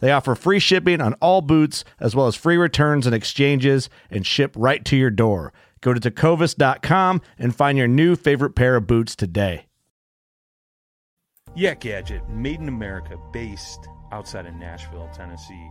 They offer free shipping on all boots, as well as free returns and exchanges, and ship right to your door. Go to tecovas.com and find your new favorite pair of boots today. Yak Gadget, made in America, based outside of Nashville, Tennessee.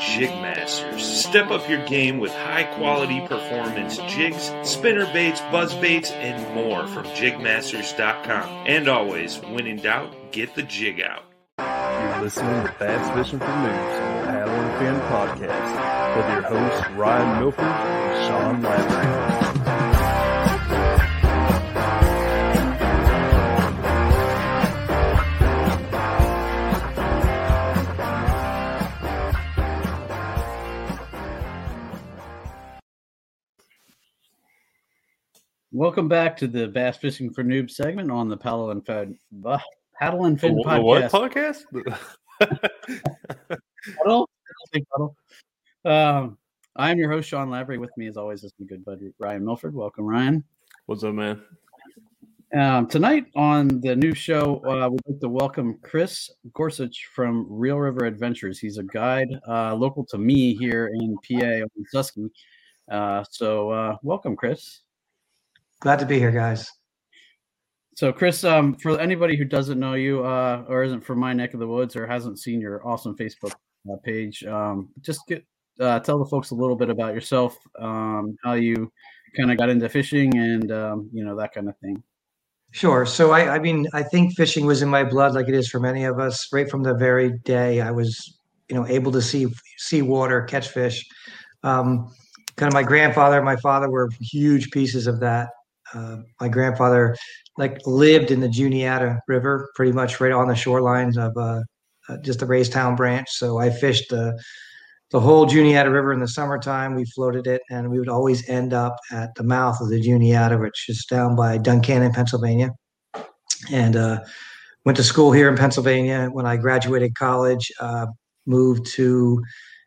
Jigmasters. Step up your game with high quality performance jigs, spinner baits, buzz baits, and more from jigmasters.com. And always, when in doubt, get the jig out. You're listening to Bass Fishing for the Paddle and Fin podcast with your hosts Ryan Milford and Sean Lavery. Welcome back to the Bass Fishing for Noobs segment on the Paddle and Fin, uh, Paddle and Fin podcast. what podcast? Paddle? Paddle, paddle. Um, I'm your host, Sean Lavery. With me, as always, is my good buddy Ryan Milford. Welcome, Ryan. What's up, man? Um, tonight on the new show, uh, we'd like to welcome Chris Gorsuch from Reel River Adventures. He's a guide uh, local to me here in PA on Susky. Uh, so, uh, welcome, Chris. Glad to be here, guys. So, Chris, um, for anybody who doesn't know you uh, or isn't from my neck of the woods or hasn't seen your awesome Facebook uh, page, um, just get uh, tell the folks a little bit about yourself, um, how you kind of got into fishing, and um, you know that kind of thing. Sure. So I, I mean, I think fishing was in my blood, like it is for many of us. Right from the very day I was, you know, able to see see water, catch fish. Um, kind of my grandfather, and my father were huge pieces of that. Uh, my grandfather, like, lived in the Juniata River, pretty much right on the shorelines of uh, uh, just the Raystown branch. So I fished the the whole Juniata River in the summertime. We floated it, and we would always end up at the mouth of the Juniata, which is down by Duncannon, Pennsylvania. And uh, went to school here in Pennsylvania. When I graduated college, uh, moved to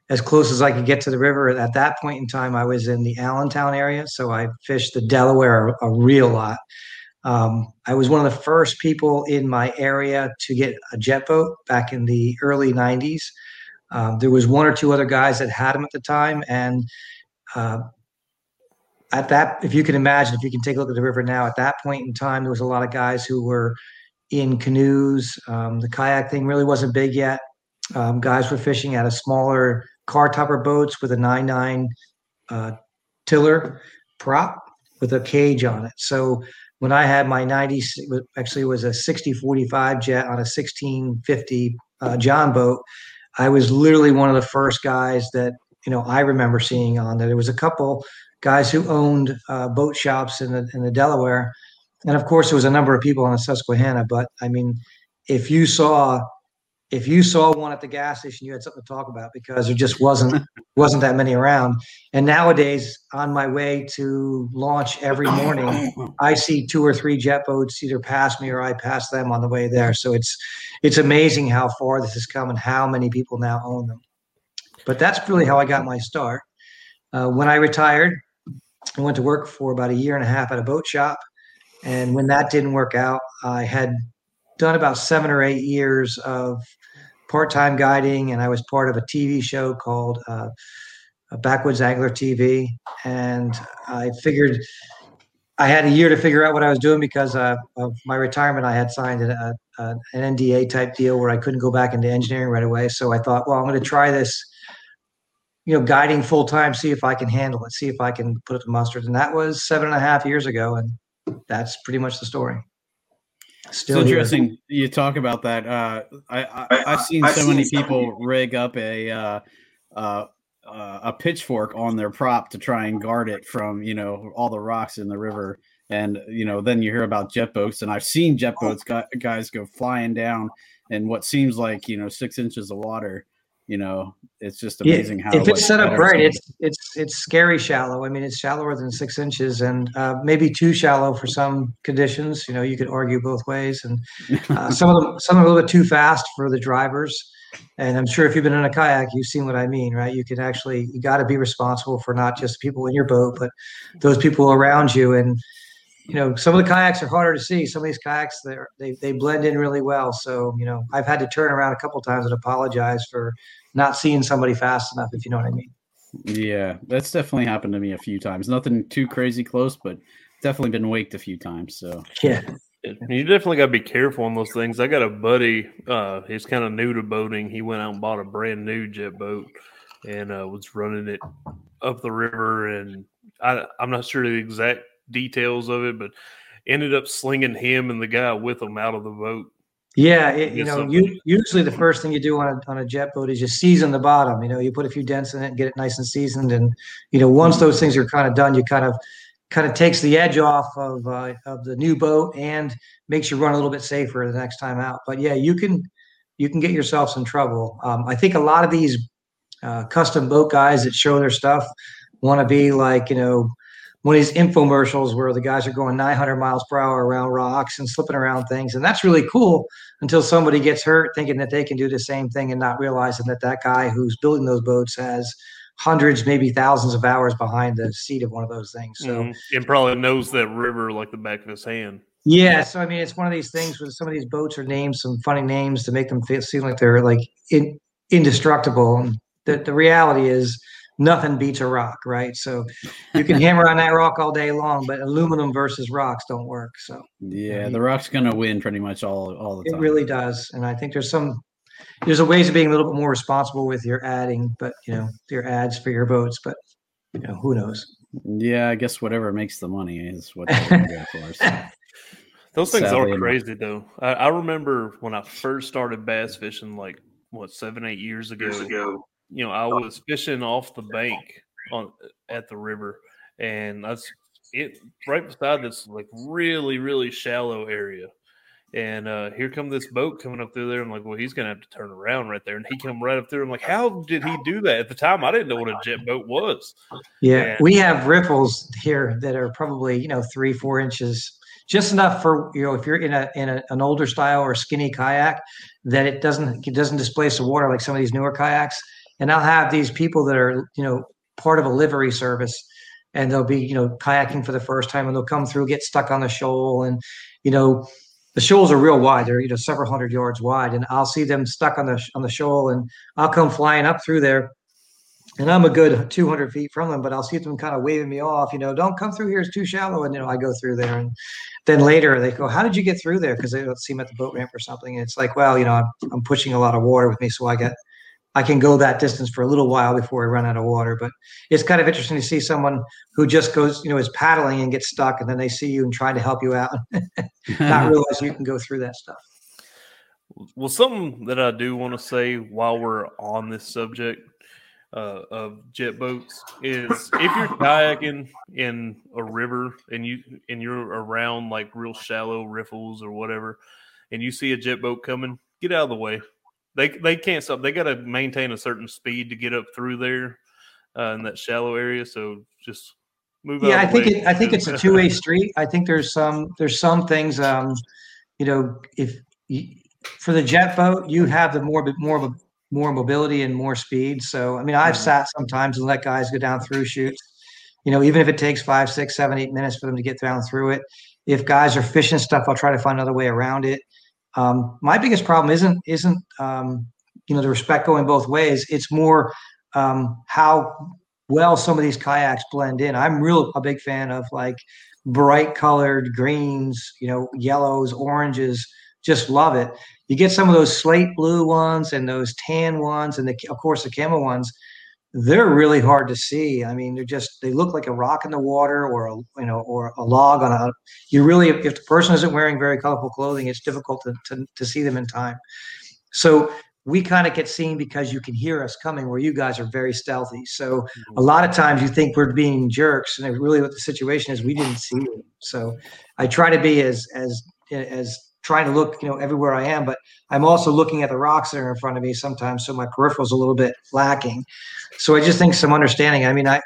as close as I could get to the river. At that point in time, I was in the Allentown area, so I fished the Delaware a, a real lot. Um, I was one of the first people in my area to get a jet boat back in the early 90s. Um, there was one or two other guys that had them at the time, and uh, at that, if you can imagine, if you can take a look at the river now, at that point in time, there was a lot of guys who were in canoes. Um, the kayak thing really wasn't big yet. Um, guys were fishing out of smaller car topper boats with a 9.9 uh, tiller prop with a cage on it. So when I had my 90, actually it was a 6045 jet on a 1650 uh, John boat, I was literally one of the first guys that, you know, I remember seeing on that. There was a couple guys who owned uh, boat shops in the in the Delaware, and of course there was a number of people on the Susquehanna. But I mean, if you saw if you saw one at the gas station, you had something to talk about because there just wasn't wasn't that many around. And nowadays, on my way to launch every morning, I see two or three jet boats either pass me or I pass them on the way there. So it's it's amazing how far this has come and how many people now own them. But that's really how I got my start. Uh, when I retired, I went to work for about a year and a half at a boat shop. And when that didn't work out, I had done about seven or eight years of part-time guiding, and I was part of a TV show called uh, Backwoods Angler TV. And I figured I had a year to figure out what I was doing because uh, of my retirement. I had signed a, a, an NDA type deal where I couldn't go back into engineering right away. So I thought, well, I'm going to try this you know, guiding full time, see if I can handle it, see if I can put it to mustard. And that was seven and a half years ago. And that's pretty much the story. Still it's interesting here. you talk about that. Uh, I, I have seen so many people rig up a uh, uh, uh, a pitchfork on their prop to try and guard it from you know all the rocks in the river. And you know, then you hear about jet boats, and I've seen jet boats guys go flying down in what seems like you know six inches of water you know it's just amazing yeah, how if it's set up right it's it's it's scary shallow. I mean it's shallower than six inches and uh, maybe too shallow for some conditions. You know you could argue both ways and uh, some of them some are a little bit too fast for the drivers. And i'm sure if you've been in a kayak you've seen what i mean right? You can actually you got to be responsible for not just people in your boat but those people around you. And you know, some of the kayaks are harder to see. Some of these kayaks, they they blend in really well. So, you know, I've had to turn around a couple times and apologize for not seeing somebody fast enough, if you know what I mean. Yeah, that's definitely happened to me a few times. Nothing too crazy close, but definitely been waked a few times. So yeah. You definitely got to be careful on those things. I got a buddy, uh, he's kind of new to boating. He went out and bought a brand new jet boat and uh, was running it up the river. And I, I'm not sure the exact details of it, but ended up slinging him and the guy with him out of the boat. Yeah, it, you know, you, usually the first thing you do on a, on a jet boat is you season the bottom. You know, you put a few dents in it and get it nice and seasoned. And you know, once those things are kind of done, you kind of kind of takes the edge off of uh, of the new boat and makes you run a little bit safer the next time out. But yeah, you can you can get yourself some trouble. Um, I think a lot of these uh, custom boat guys that show their stuff want to be like you know one of these infomercials where the guys are going 900 miles per hour around rocks and slipping around things. And that's really cool until somebody gets hurt thinking that they can do the same thing and not realizing that that guy who's building those boats has hundreds, maybe thousands of hours behind the seat of one of those things. So, mm-hmm. and probably knows that river like the back of his hand. Yeah, so I mean, it's one of these things where some of these boats are named some funny names to make them feel, seem like they're like in, indestructible. And the, the reality is, nothing beats a rock, right? So you can hammer on that rock all day long, but aluminum versus rocks don't work. So yeah, the rock's gonna win pretty much all all the time. It really does, and I think there's some there's a ways of being a little bit more responsible with your adding, but you know your ads for your boats, but you know who knows. Yeah, I guess whatever makes the money is what for. So. Those things Sadly, are crazy, though. I, I remember when I first started bass fishing, like what seven, eight years ago. Years ago you know, I was fishing off the bank on at the river, and that's it right beside this like really really shallow area. And uh, here come this boat coming up through there. I'm like, well, he's gonna have to turn around right there. And he come right up through. I'm like, how did he do that? At the time, I didn't know what a jet boat was. Yeah, and, we have riffles here that are probably you know three four inches, just enough for you know if you're in a in a, an older style or skinny kayak that it doesn't it doesn't displace the water like some of these newer kayaks and I'll have these people that are you know part of a livery service, and they'll be you know kayaking for the first time, and they'll come through, get stuck on the shoal, and you know the shoals are real wide; they're you know several hundred yards wide, and I'll see them stuck on the on the shoal, and I'll come flying up through there. And I'm a good 200 feet from them, but I'll see them kind of waving me off. You know, don't come through here; it's too shallow. And you know, I go through there, and then later they go, "How did you get through there?" Because they don't see them at the boat ramp or something. And it's like, well, you know, I'm, I'm pushing a lot of water with me, so I get I can go that distance for a little while before I run out of water. But it's kind of interesting to see someone who just goes, you know, is paddling and gets stuck, and then they see you and try to help you out, not realize you can go through that stuff. Well, something that I do want to say while we're on this subject, uh, of jet boats is if you're kayaking in a river and you and you're around like real shallow riffles or whatever, and you see a jet boat coming, get out of the way. They they can't stop. They got to maintain a certain speed to get up through there uh, in that shallow area. So just move. Yeah, I think it, I think it's a two way street. I think there's some there's some things. Um, you know, if you, for the jet boat, you have the more more of a more mobility and more speed. So, I mean, I've mm-hmm. sat sometimes and let guys go down through chutes. You know, even if it takes five, six, seven, eight minutes for them to get down through it. If guys are fishing stuff, I'll try to find another way around it. Um, my biggest problem isn't isn't um, you know the respect going both ways. It's more um, how well some of these kayaks blend in. I'm real a big fan of like bright colored greens, you know, yellows, oranges. Just love it. You get some of those slate blue ones and those tan ones, and the, of course the camo ones. They're really hard to see. I mean, they're just they look like a rock in the water or a you know or a log on a. You really, if, if the person isn't wearing very colorful clothing, it's difficult to to, to see them in time. So we kind of get seen because you can hear us coming where you guys are very stealthy so mm-hmm. a lot of times you think we're being jerks and really what the situation is we didn't see you so i try to be as as as trying to look, you know, everywhere I am, but I'm also looking at the rocks that are in front of me sometimes. So my peripheral's a little bit lacking. So I just think some understanding. I mean, I,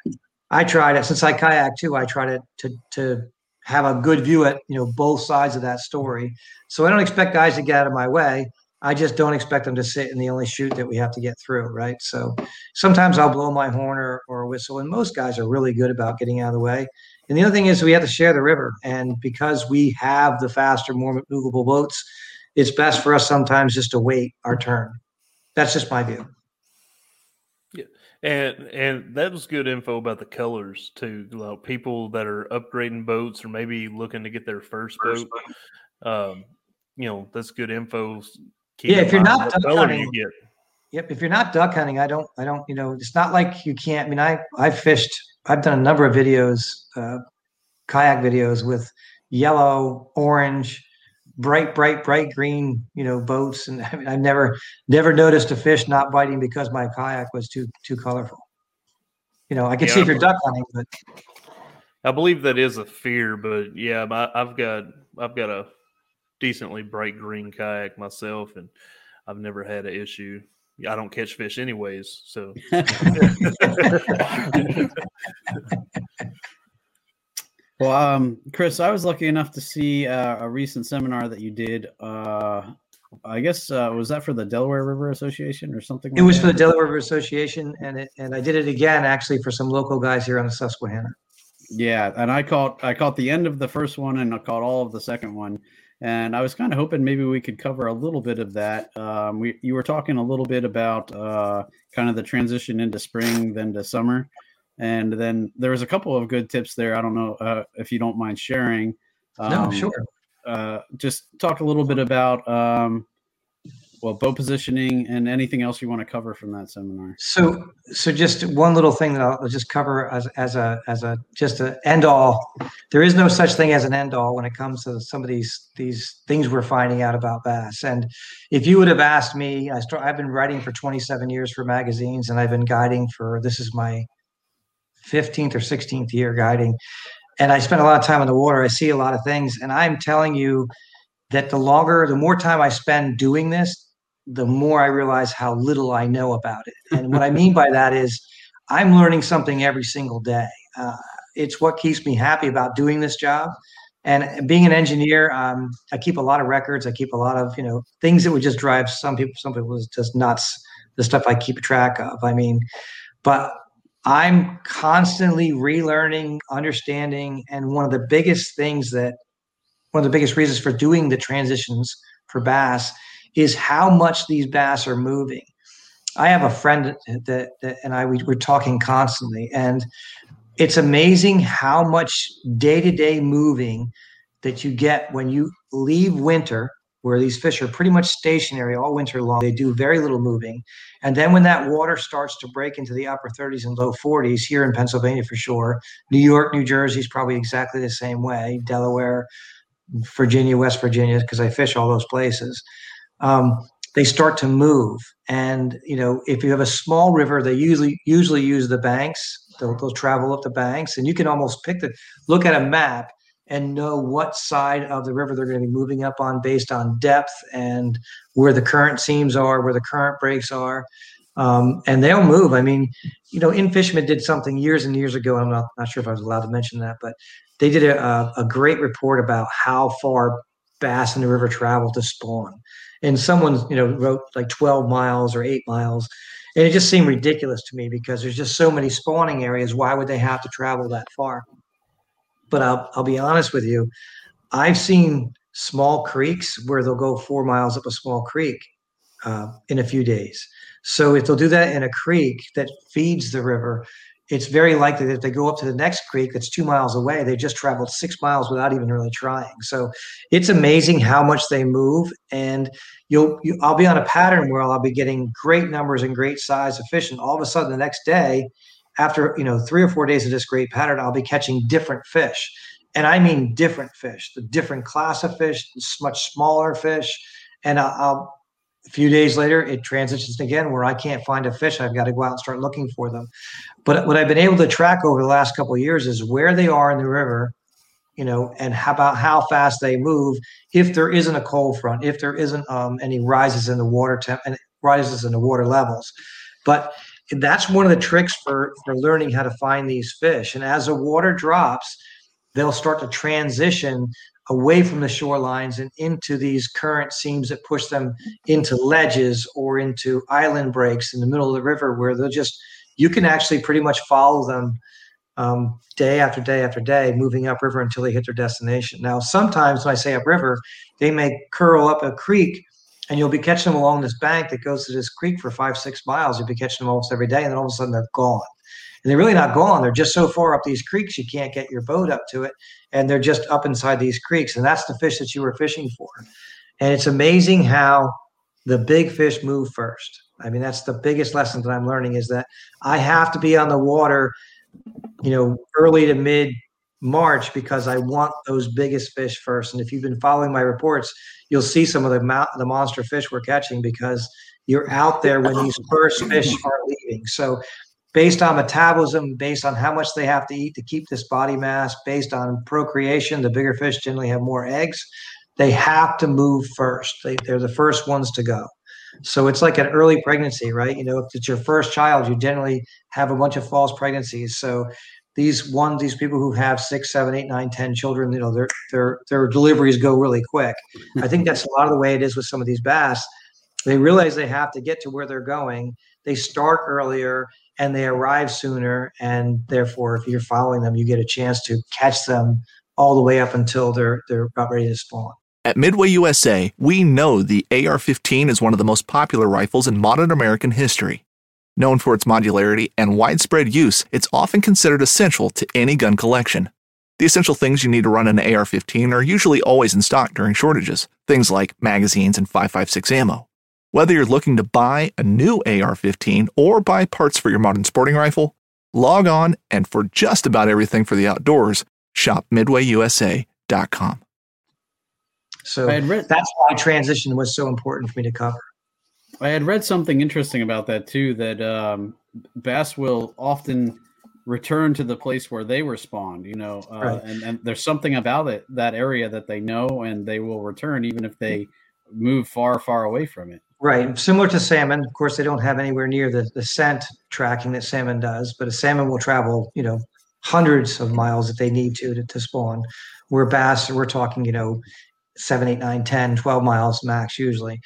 I try to, since I kayak too, I try to, to, to have a good view at, you know, both sides of that story. So I don't expect guys to get out of my way. I just don't expect them to sit in the only chute that we have to get through, right? So sometimes I'll blow my horn or, or whistle, and most guys are really good about getting out of the way. And the other thing is we have to share the river. And because we have the faster, more movable boats, it's best for us sometimes just to wait our turn. That's just my view. Yeah. And and that was good info about the colors too. Like people that are upgrading boats or maybe looking to get their first, first boat. Um, you know, that's good info. Keep yeah, if you're not duck hunting, you get. Yep, if you're not duck hunting, I don't, I don't, you know, it's not like you can't. I mean, I I fished I've done a number of videos, uh, kayak videos with yellow, orange, bright, bright, bright green, you know, boats. And I mean, I've never, never noticed a fish not biting because my kayak was too, too colorful. You know, I can yeah, see if you're duck hunting, but I believe that is a fear. But yeah, my, I've got, I've got a decently bright green kayak myself, and I've never had an issue. I don't catch fish anyways. So, well, um, Chris, I was lucky enough to see uh, a recent seminar that you did. Uh, I guess uh, was that for the Delaware River Association or something? It like was that? for the Delaware River Association, and it, and I did it again actually for some local guys here on the Susquehanna. Yeah, and I caught I caught the end of the first one, and I caught all of the second one. And I was kind of hoping maybe we could cover a little bit of that. Um, we, you were talking a little bit about uh, kind of the transition into spring, then to summer. And then there was a couple of good tips there. I don't know uh, if you don't mind sharing. Um, no, sure. Uh, just talk a little bit about um, well bow positioning and anything else you want to cover from that seminar. So so just one little thing that i'll just cover as, as a as a just an end all. There is no such thing as an end all when it comes to some of these these things we're finding out about bass. And if you would have asked me i start i've been writing for 27 years for magazines and i've been guiding for this is my 15th or 16th year guiding. And i spend a lot of time on the water. I see a lot of things. And i'm telling you that the longer the more time i spend doing this the more I realize how little I know about it. And what I mean by that is I'm learning something every single day. Uh, it's what keeps me happy about doing this job. And being an engineer, um, I keep a lot of records. I keep a lot of you know things that would just drive some people. Some people just nuts. The stuff I keep track of. I mean, but I'm constantly relearning, understanding, and one of the biggest things that one of the biggest reasons for doing the transitions for bass is how much these bass are moving. I have a friend that, that and I we, we're talking constantly, and it's amazing how much day to day moving that you get when you leave winter, where these fish are pretty much stationary all winter long. They do very little moving, and then when that water starts to break into the upper 30s and low 40s here in Pennsylvania for sure, New York, New Jersey is probably exactly the same way. Delaware, Virginia, West Virginia, because I fish all those places um, they start to move. And you know, if you have a small river, they usually usually use the banks. They'll, they'll travel up the banks, and you can almost pick the look at a map and know what side of the river they're going to be moving up on based on depth and where the current seams are, where the current breaks are. Um, and they'll move. I mean, you know, In-Fisherman did something years and years ago. I'm not, not sure if I was allowed to mention that, but they did a, a great report about how far bass in the river travel to spawn. And someone, you know, wrote like 12 miles or eight miles. And it just seemed ridiculous to me because there's just so many spawning areas. Why would they have to travel that far? But I'll, I'll be honest with you. I've seen small creeks where they'll go four miles up a small creek uh, in a few days. So if they'll do that in a creek that feeds the river, it's very likely that if they go up to the next creek that's two miles away, they just traveled six miles without even really trying. So it's amazing how much they move. And you'll, you, I'll be on a pattern where I'll be getting great numbers and great size of fish. And all of a sudden, the next day, after you know three or four days of this great pattern, I'll be catching different fish. And I mean different fish, the different class of fish, much smaller fish. And I'll a few days later, it transitions again where I can't find a fish. I've got to go out and start looking for them. But what I've been able to track over the last couple of years is where they are in the river, you know, and how about how fast they move. If there isn't a cold front, if there isn't um, any rises in the water temp and rises in the water levels, but that's one of the tricks for for learning how to find these fish. And as the water drops, they'll start to transition away from the shorelines and into these current seams that push them into ledges or into island breaks in the middle of the river where they'll just you can actually pretty much follow them um, day after day after day moving upriver until they hit their destination. Now sometimes when i say upriver they may curl up a creek and you'll be catching them along this bank that goes to this creek for five six miles. You'll be catching them almost every day and then all of a sudden they're gone and they're really not gone. They're just so far up these creeks you can't get your boat up to it, and they're just up inside these creeks, and that's the fish that you were fishing for. And it's amazing how the big fish move first. I mean, that's the biggest lesson that I'm learning is that I have to be on the water, you know, early to mid March because I want those biggest fish first. And if you've been following my reports, you'll see some of the mo- the monster fish we're catching because you're out there when these first fish are leaving. So based on metabolism, based on how much they have to eat to keep this body mass, based on procreation, the bigger fish generally have more eggs. They have to move first. They, they're the first ones to go. So it's like an early pregnancy, right? You know, if it's your first child, you generally have a bunch of false pregnancies. So these one, these people who have six, seven, eight, nine, ten children, you know, their their their deliveries go really quick. I think that's a lot of the way it is with some of these bass. They realize they have to get to where they're going. They start earlier and they arrive sooner. And therefore, if you're following them, you get a chance to catch them all the way up until they're they're about ready to spawn. At Midway USA, we know the AR 15 is one of the most popular rifles in modern American history. Known for its modularity and widespread use, it's often considered essential to any gun collection. The essential things you need to run an AR 15 are usually always in stock during shortages, things like magazines and 5.56 ammo. Whether you're looking to buy a new AR 15 or buy parts for your modern sporting rifle, log on and for just about everything for the outdoors, shop midwayusa.com. So read, that's why transition was so important for me to cover. I had read something interesting about that too that um, bass will often return to the place where they were spawned, you know, uh, right. and, and there's something about it, that area that they know and they will return even if they move far, far away from it. Right. Similar to salmon. Of course, they don't have anywhere near the, the scent tracking that salmon does, but a salmon will travel, you know, hundreds of miles if they need to, to, to spawn. Where bass, we're talking, you know, seven, eight, nine, 10, 12 miles max usually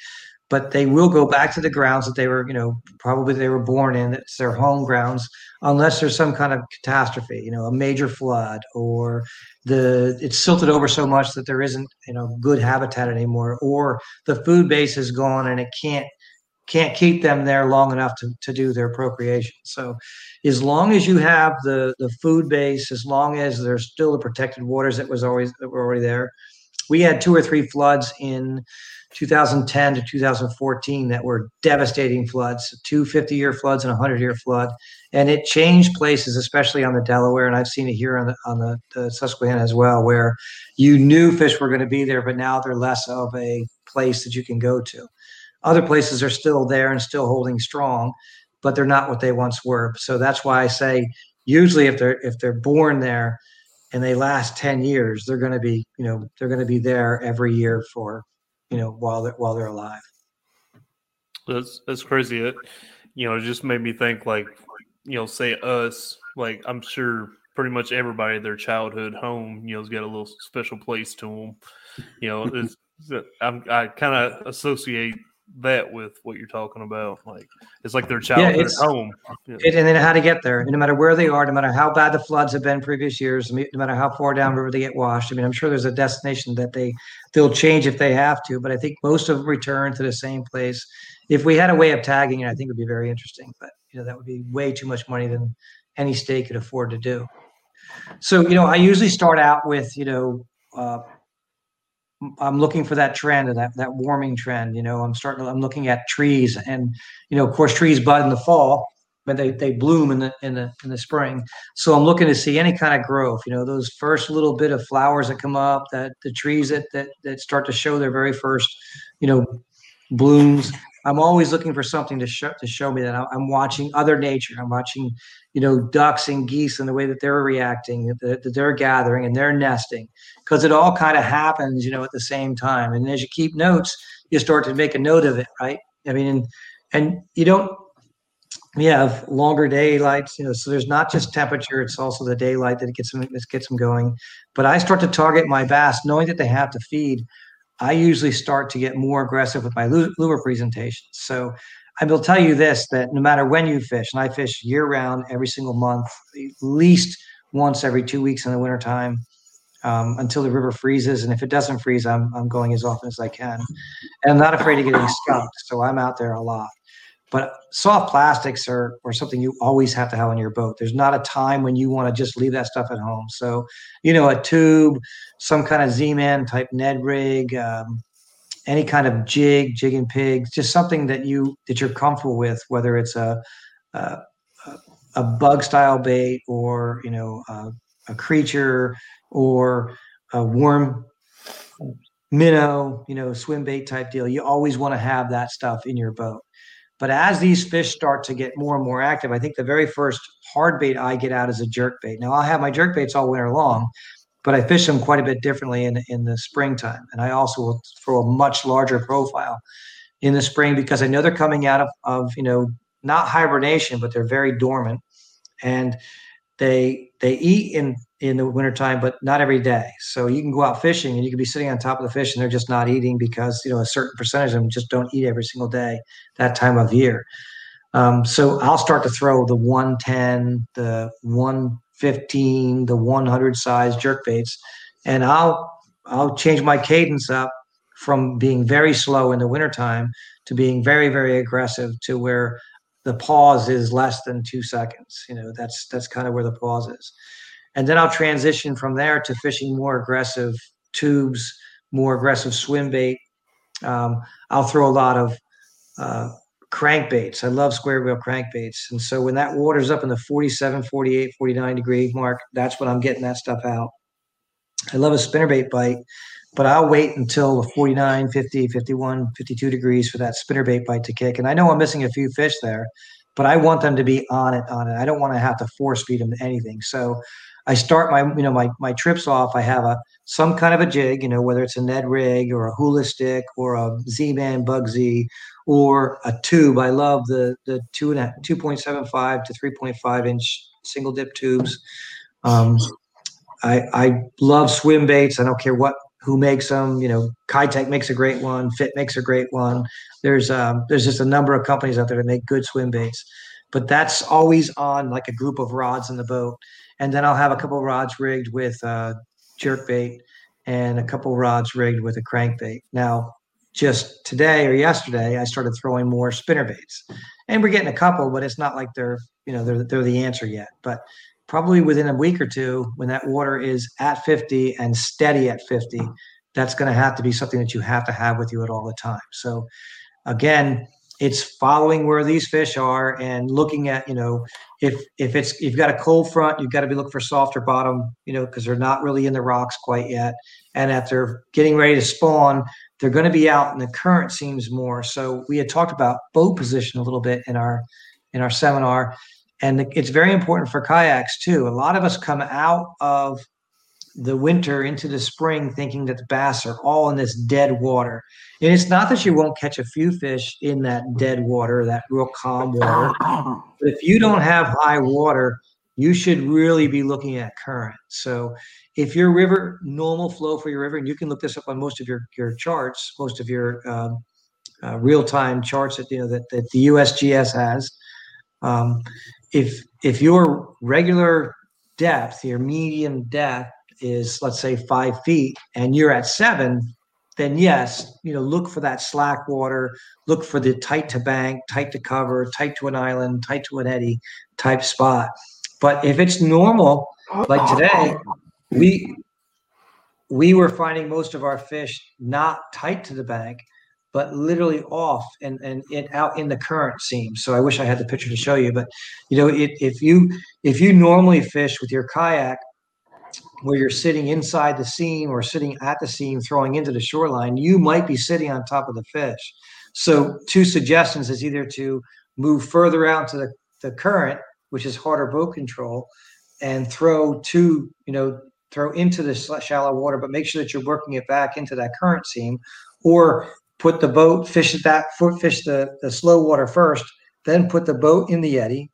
but they will go back to the grounds that they were, you know, probably they were born in. It's their home grounds, unless there's some kind of catastrophe, you know, a major flood or the it's silted over so much that there isn't, you know, good habitat anymore, or the food base is gone and it can't can't keep them there long enough to, to do their procreation. So as long as you have the the food base, as long as there's still the protected waters that was always that were already there. We had two or three floods in 2010 to 2014 that were devastating floods, two 50 year floods and a 100 year flood. And it changed places, especially on the Delaware. And I've seen it here on the, on the, the Susquehanna as well, where you knew fish were going to be there, but now they're less of a place that you can go to. Other places are still there and still holding strong, but they're not what they once were. So that's why I say usually if they're if they're born there and they last 10 years, they're going to be, you know, they're going to be there every year for, you know, while they're while they're alive. That's that's crazy. It, you know, it just made me think like, you know, say us, like I'm sure pretty much everybody their childhood home, you know, has got a little special place to them. You know, it's, I'm, I kind of associate that with what you're talking about. Like it's like their childhood yeah, home. Yeah. It, and then how to get there. no matter where they are, no matter how bad the floods have been previous years, no matter how far down river they get washed. I mean, I'm sure there's a destination that they they'll change if they have to, but I think most of them return to the same place. If we had a way of tagging it, I think it would be very interesting. But you know, that would be way too much money than any state could afford to do. So, you know, I usually start out with, you know, uh, I'm looking for that trend and that, that warming trend. You know, I'm starting. I'm looking at trees, and you know, of course, trees bud in the fall, but they, they bloom in the in the in the spring. So I'm looking to see any kind of growth. You know, those first little bit of flowers that come up, that the trees that that that start to show their very first, you know, blooms. I'm always looking for something to show to show me that I'm watching other nature. I'm watching, you know, ducks and geese and the way that they're reacting, that, that they're gathering and they're nesting, because it all kind of happens, you know, at the same time. And as you keep notes, you start to make a note of it, right? I mean, and and you don't. We have longer daylights, you know, so there's not just temperature; it's also the daylight that gets them gets them going. But I start to target my bass, knowing that they have to feed I usually start to get more aggressive with my lure presentations. So I will tell you this that no matter when you fish, and I fish year round every single month, at least once every two weeks in the wintertime um, until the river freezes. And if it doesn't freeze, I'm, I'm going as often as I can. And I'm not afraid of getting skunked. So I'm out there a lot. But soft plastics are, are something you always have to have on your boat. There's not a time when you want to just leave that stuff at home. So, you know, a tube, some kind of Z-Man type Ned rig, um, any kind of jig, jig and pigs, just something that you that you're comfortable with, whether it's a a, a bug style bait or you know a, a creature or a worm minnow, you know, swim bait type deal. You always want to have that stuff in your boat. But as these fish start to get more and more active, I think the very first hard bait I get out is a jerk bait. Now I'll have my jerk baits all winter long, but I fish them quite a bit differently in in the springtime, and I also will throw a much larger profile in the spring because I know they're coming out of of you know not hibernation, but they're very dormant, and they they eat in in the wintertime, but not every day. So you can go out fishing and you can be sitting on top of the fish and they're just not eating because you know a certain percentage of them just don't eat every single day that time of year. Um, so I'll start to throw the 110, the 115, the 100 size jerk baits, and I'll I'll change my cadence up from being very slow in the wintertime to being very very aggressive to where the pause is less than two seconds. You know that's that's kind of where the pause is and then I'll transition from there to fishing more aggressive tubes, more aggressive swim bait. Um, I'll throw a lot of uh, crankbaits. I love square bill crankbaits. And so when that water's up in the 47, 48, 49 degree mark, that's when I'm getting that stuff out. I love a spinnerbait bite, but I'll wait until the 49, 50, 51, 52 degrees for that spinnerbait bite to kick. And I know I'm missing a few fish there, but I want them to be on it, on it. I don't want to have to force feed them anything. So I start my you know my my trips off. I have a some kind of a jig, you know, whether it's a Ned rig or a hula stick or a Z-Man Bugsy or a tube. I love the the two and a two point seven five to three point five inch single dip tubes. Um, I I love swim baits. I don't care what who makes them. You know, Keitech makes a great one. Fit makes a great one. There's um, there's just a number of companies out there that make good swim baits, but that's always on like a group of rods in the boat and then I'll have a couple rods rigged with uh, jerk bait and a couple rods rigged with a crankbait. Now, just today or yesterday, I started throwing more spinner baits, and we're getting a couple, but it's not like they're you know they're they're the answer yet. But probably within a week or two, when that water is at 50 and steady at 50, that's going to have to be something that you have to have with you at all the time. So, again, it's following where these fish are and looking at you know if if it's you've got a cold front you've got to be looking for softer bottom you know because they're not really in the rocks quite yet and after getting ready to spawn they're going to be out and the current seams more so we had talked about boat position a little bit in our in our seminar and it's very important for kayaks too a lot of us come out of the winter into the spring thinking that the bass are all in this dead water. And it's not that you won't catch a few fish in that dead water, that real calm water. But if you don't have high water, you should really be looking at current. So if your river normal flow for your river, and you can look this up on most of your your charts, most of your um, uh, real time charts that you know that, that the USGS has. Um, if if your regular depth, your medium depth is let's say five feet and you're at seven, then yes, you know, look for that slack water, look for the tight to bank, tight to cover, tight to an island, tight to an eddy type spot. But if it's normal, like today, oh. we we were finding most of our fish not tight to the bank, but literally off and and it out in the current seam. So I wish I had the picture to show you, but you know, it, if you if you normally fish with your kayak where you're sitting inside the seam or sitting at the seam throwing into the shoreline, you might be sitting on top of the fish. So, two suggestions is either to move further out to the, the current, which is harder boat control, and throw to, you know, throw into the shallow water, but make sure that you're working it back into that current seam, or put the boat, fish at that foot, fish the, the slow water first, then put the boat in the eddy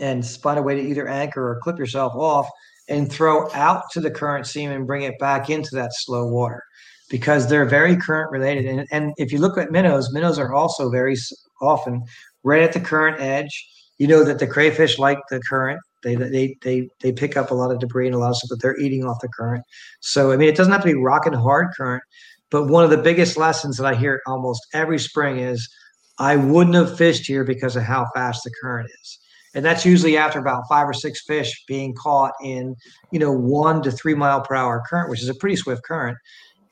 and find a way to either anchor or clip yourself off and throw out to the current seam and bring it back into that slow water because they're very current related. And, and if you look at minnows, minnows are also very often right at the current edge. You know that the crayfish like the current. They, they, they, they pick up a lot of debris and a lot of stuff but they're eating off the current. So, I mean, it doesn't have to be rocking hard current, but one of the biggest lessons that I hear almost every spring is I wouldn't have fished here because of how fast the current is and that's usually after about five or six fish being caught in you know one to three mile per hour current which is a pretty swift current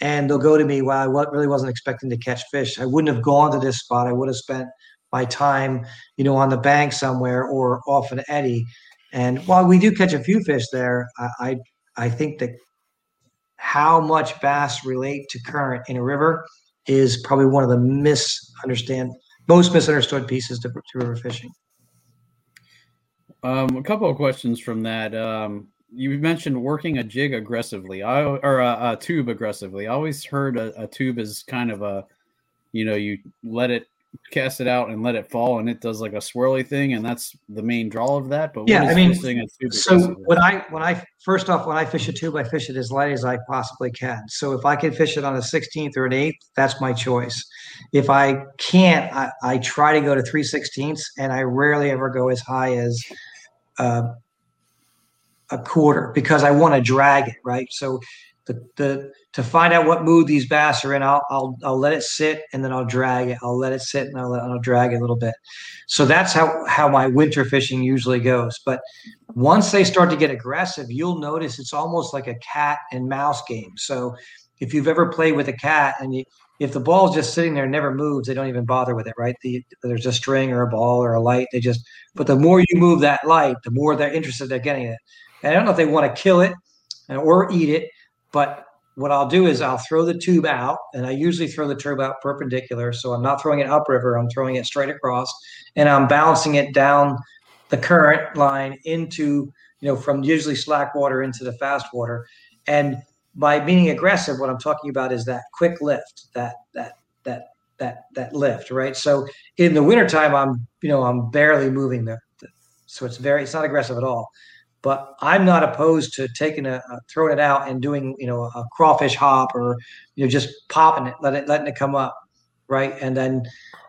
and they'll go to me well i really wasn't expecting to catch fish i wouldn't have gone to this spot i would have spent my time you know on the bank somewhere or off an eddy and while we do catch a few fish there i i, I think that how much bass relate to current in a river is probably one of the misunderstand most misunderstood pieces to, to river fishing um, a couple of questions from that. Um, you mentioned working a jig aggressively, I, or a, a tube aggressively. I always heard a, a, tube is kind of a, you know, you let it cast it out and let it fall, and it does like a swirly thing, and that's the main draw of that. But yeah, I mean, so when I when I first off when I fish a tube, I fish it as light as I possibly can. So if I can fish it on a 16th or an eighth, that's my choice. If I can't, I, I try to go to three sixteenths, and I rarely ever go as high as uh, a quarter because I want to drag it, right? So the the to find out what mood these bass are in, I'll I'll I'll let it sit and then I'll drag it. I'll let it sit and I'll I'll drag it a little bit. So that's how how my winter fishing usually goes. But once they start to get aggressive, you'll notice it's almost like a cat and mouse game. So if you've ever played with a cat and you if the ball's just sitting there and never moves, they don't even bother with it, right? The, there's a string or a ball or a light. They just, but the more you move that light, the more they're interested in getting it. And I don't know if they want to kill it or eat it, but what I'll do is I'll throw the tube out, and I usually throw the tube out perpendicular. So I'm not throwing it upriver, I'm throwing it straight across, and I'm balancing it down the current line into, you know, from usually slack water into the fast water. And by being aggressive, what I'm talking about is that quick lift, that that that that that lift, right? So in the wintertime, I'm you know I'm barely moving the, the so it's very it's not aggressive at all. But I'm not opposed to taking a, a throwing it out and doing you know a crawfish hop or you know just popping it, let it letting it come up, right? And then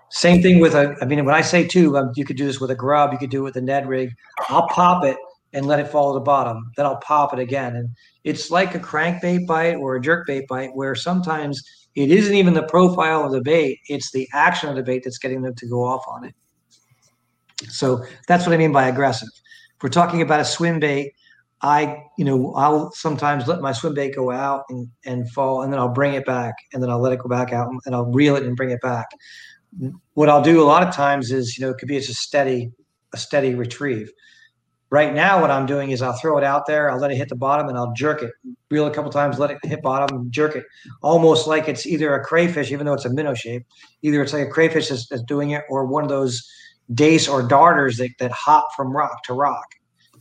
same thing with a. I mean, when I say tube, um, you could do this with a grub, you could do it with a Ned rig. I'll pop it and let it fall to the bottom. Then I'll pop it again. And it's like a crankbait bite or a jerk bait bite where sometimes it isn't even the profile of the bait, it's the action of the bait that's getting them to go off on it. So that's what I mean by aggressive. If we're talking about a swim bait, I, you know, I'll sometimes let my swim bait go out and, and fall, and then I'll bring it back, and then I'll let it go back out, and I'll reel it and bring it back. what I'll do a lot of times is, you know, it could be just a steady, a steady retrieve. Right now, what I'm doing is I'll throw it out there, I'll let it hit the bottom, and I'll jerk it, reel a couple times, let it hit bottom, jerk it, almost like it's either a crayfish, even though it's a minnow shape. Either it's like a crayfish that's, that's doing it, or one of those dace or darters that, that hop from rock to rock,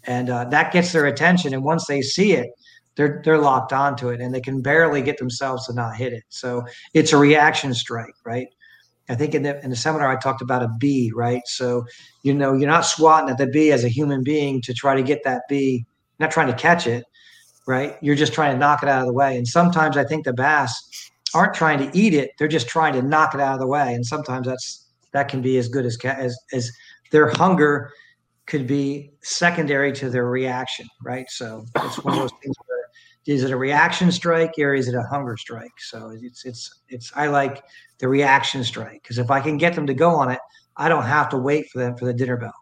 and uh, that gets their attention. And once they see it, they're they're locked onto it, and they can barely get themselves to not hit it. So it's a reaction strike, right? I think in the in the seminar I talked about a bee, right? So you know you're not swatting at the bee as a human being to try to get that bee, not trying to catch it, right? You're just trying to knock it out of the way. And sometimes I think the bass aren't trying to eat it; they're just trying to knock it out of the way. And sometimes that's that can be as good as as as their hunger could be secondary to their reaction, right? So it's one of those things where is it a reaction strike or is it a hunger strike? So it's it's it's I like the reaction strike because if I can get them to go on it, I don't have to wait for them for the dinner bell.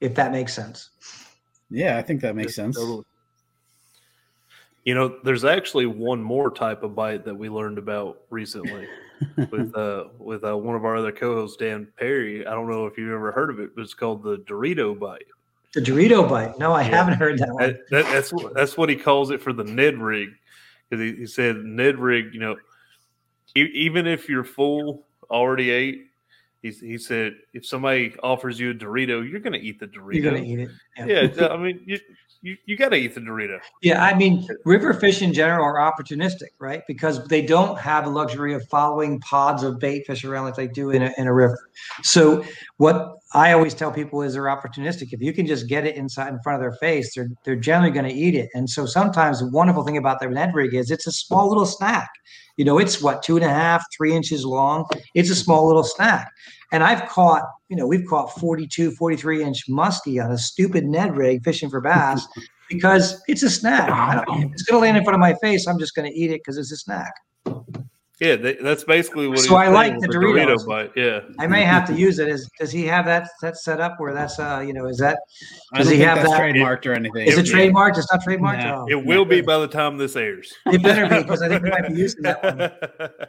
If that makes sense. Yeah, I think that makes sense. You know, there's actually one more type of bite that we learned about recently with uh with uh, one of our other co-hosts, Dan Perry. I don't know if you've ever heard of it, but it's called the Dorito bite. The Dorito bite. No, I yeah. haven't heard that one. That, that, that's that's what he calls it for the Ned rig, because he, he, said Ned rig. You know, e- even if you're full, already ate. He, he said if somebody offers you a Dorito, you're going to eat the Dorito. You're going to eat it. Yeah, yeah I mean, you, you, you got to eat the Dorito. Yeah, I mean, river fish in general are opportunistic, right? Because they don't have the luxury of following pods of bait fish around like they do in a, in a river. So, what I always tell people is they're opportunistic. If you can just get it inside in front of their face, they're they're generally going to eat it. And so sometimes the wonderful thing about the Ned rig is it's a small little snack. You know, it's what two and a half, three inches long. It's a small little snack. And I've caught, you know, we've caught 42, 43 inch muskie on a stupid Ned rig fishing for bass because it's a snack. it's going to land in front of my face. I'm just going to eat it because it's a snack. Yeah, that's basically what. So I like the Doritos. Dorito bite. Yeah, I may have to use it. Is does he have that that set up where that's uh you know is that does he have that trademarked or anything? Is it, it trademarked? It's not trademarked. No. Oh, it will be by the time this airs. It better be because I think we might be using that one.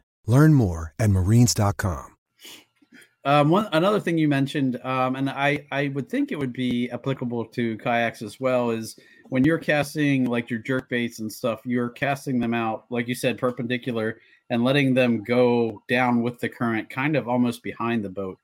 Learn more at marines.com. Um, one another thing you mentioned, um, and I I would think it would be applicable to kayaks as well, is when you're casting like your jerk baits and stuff, you're casting them out like you said perpendicular and letting them go down with the current, kind of almost behind the boat.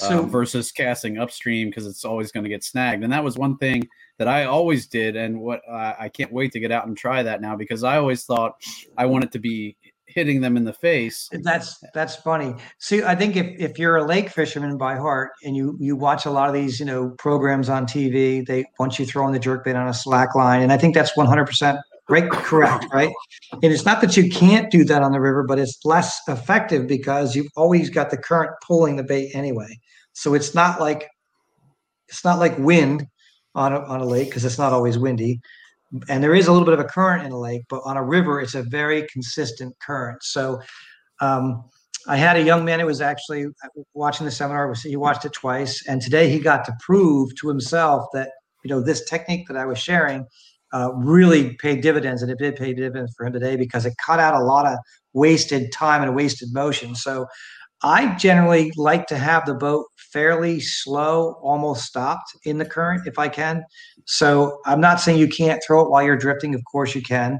Uh, so, versus casting upstream because it's always going to get snagged. And that was one thing that I always did, and what uh, I can't wait to get out and try that now because I always thought I wanted to be hitting them in the face. That's that's funny. See, I think if, if you're a lake fisherman by heart and you you watch a lot of these you know programs on TV, they once you throw in the jerk bait on a slack line, and I think that's 100 percent right correct right and it's not that you can't do that on the river but it's less effective because you've always got the current pulling the bait anyway so it's not like it's not like wind on a, on a lake because it's not always windy and there is a little bit of a current in a lake but on a river it's a very consistent current so um, i had a young man who was actually watching the seminar he watched it twice and today he got to prove to himself that you know this technique that i was sharing uh, really paid dividends, and it did pay dividends for him today because it cut out a lot of wasted time and wasted motion. So I generally like to have the boat fairly slow, almost stopped in the current if I can. So I'm not saying you can't throw it while you're drifting. Of course you can,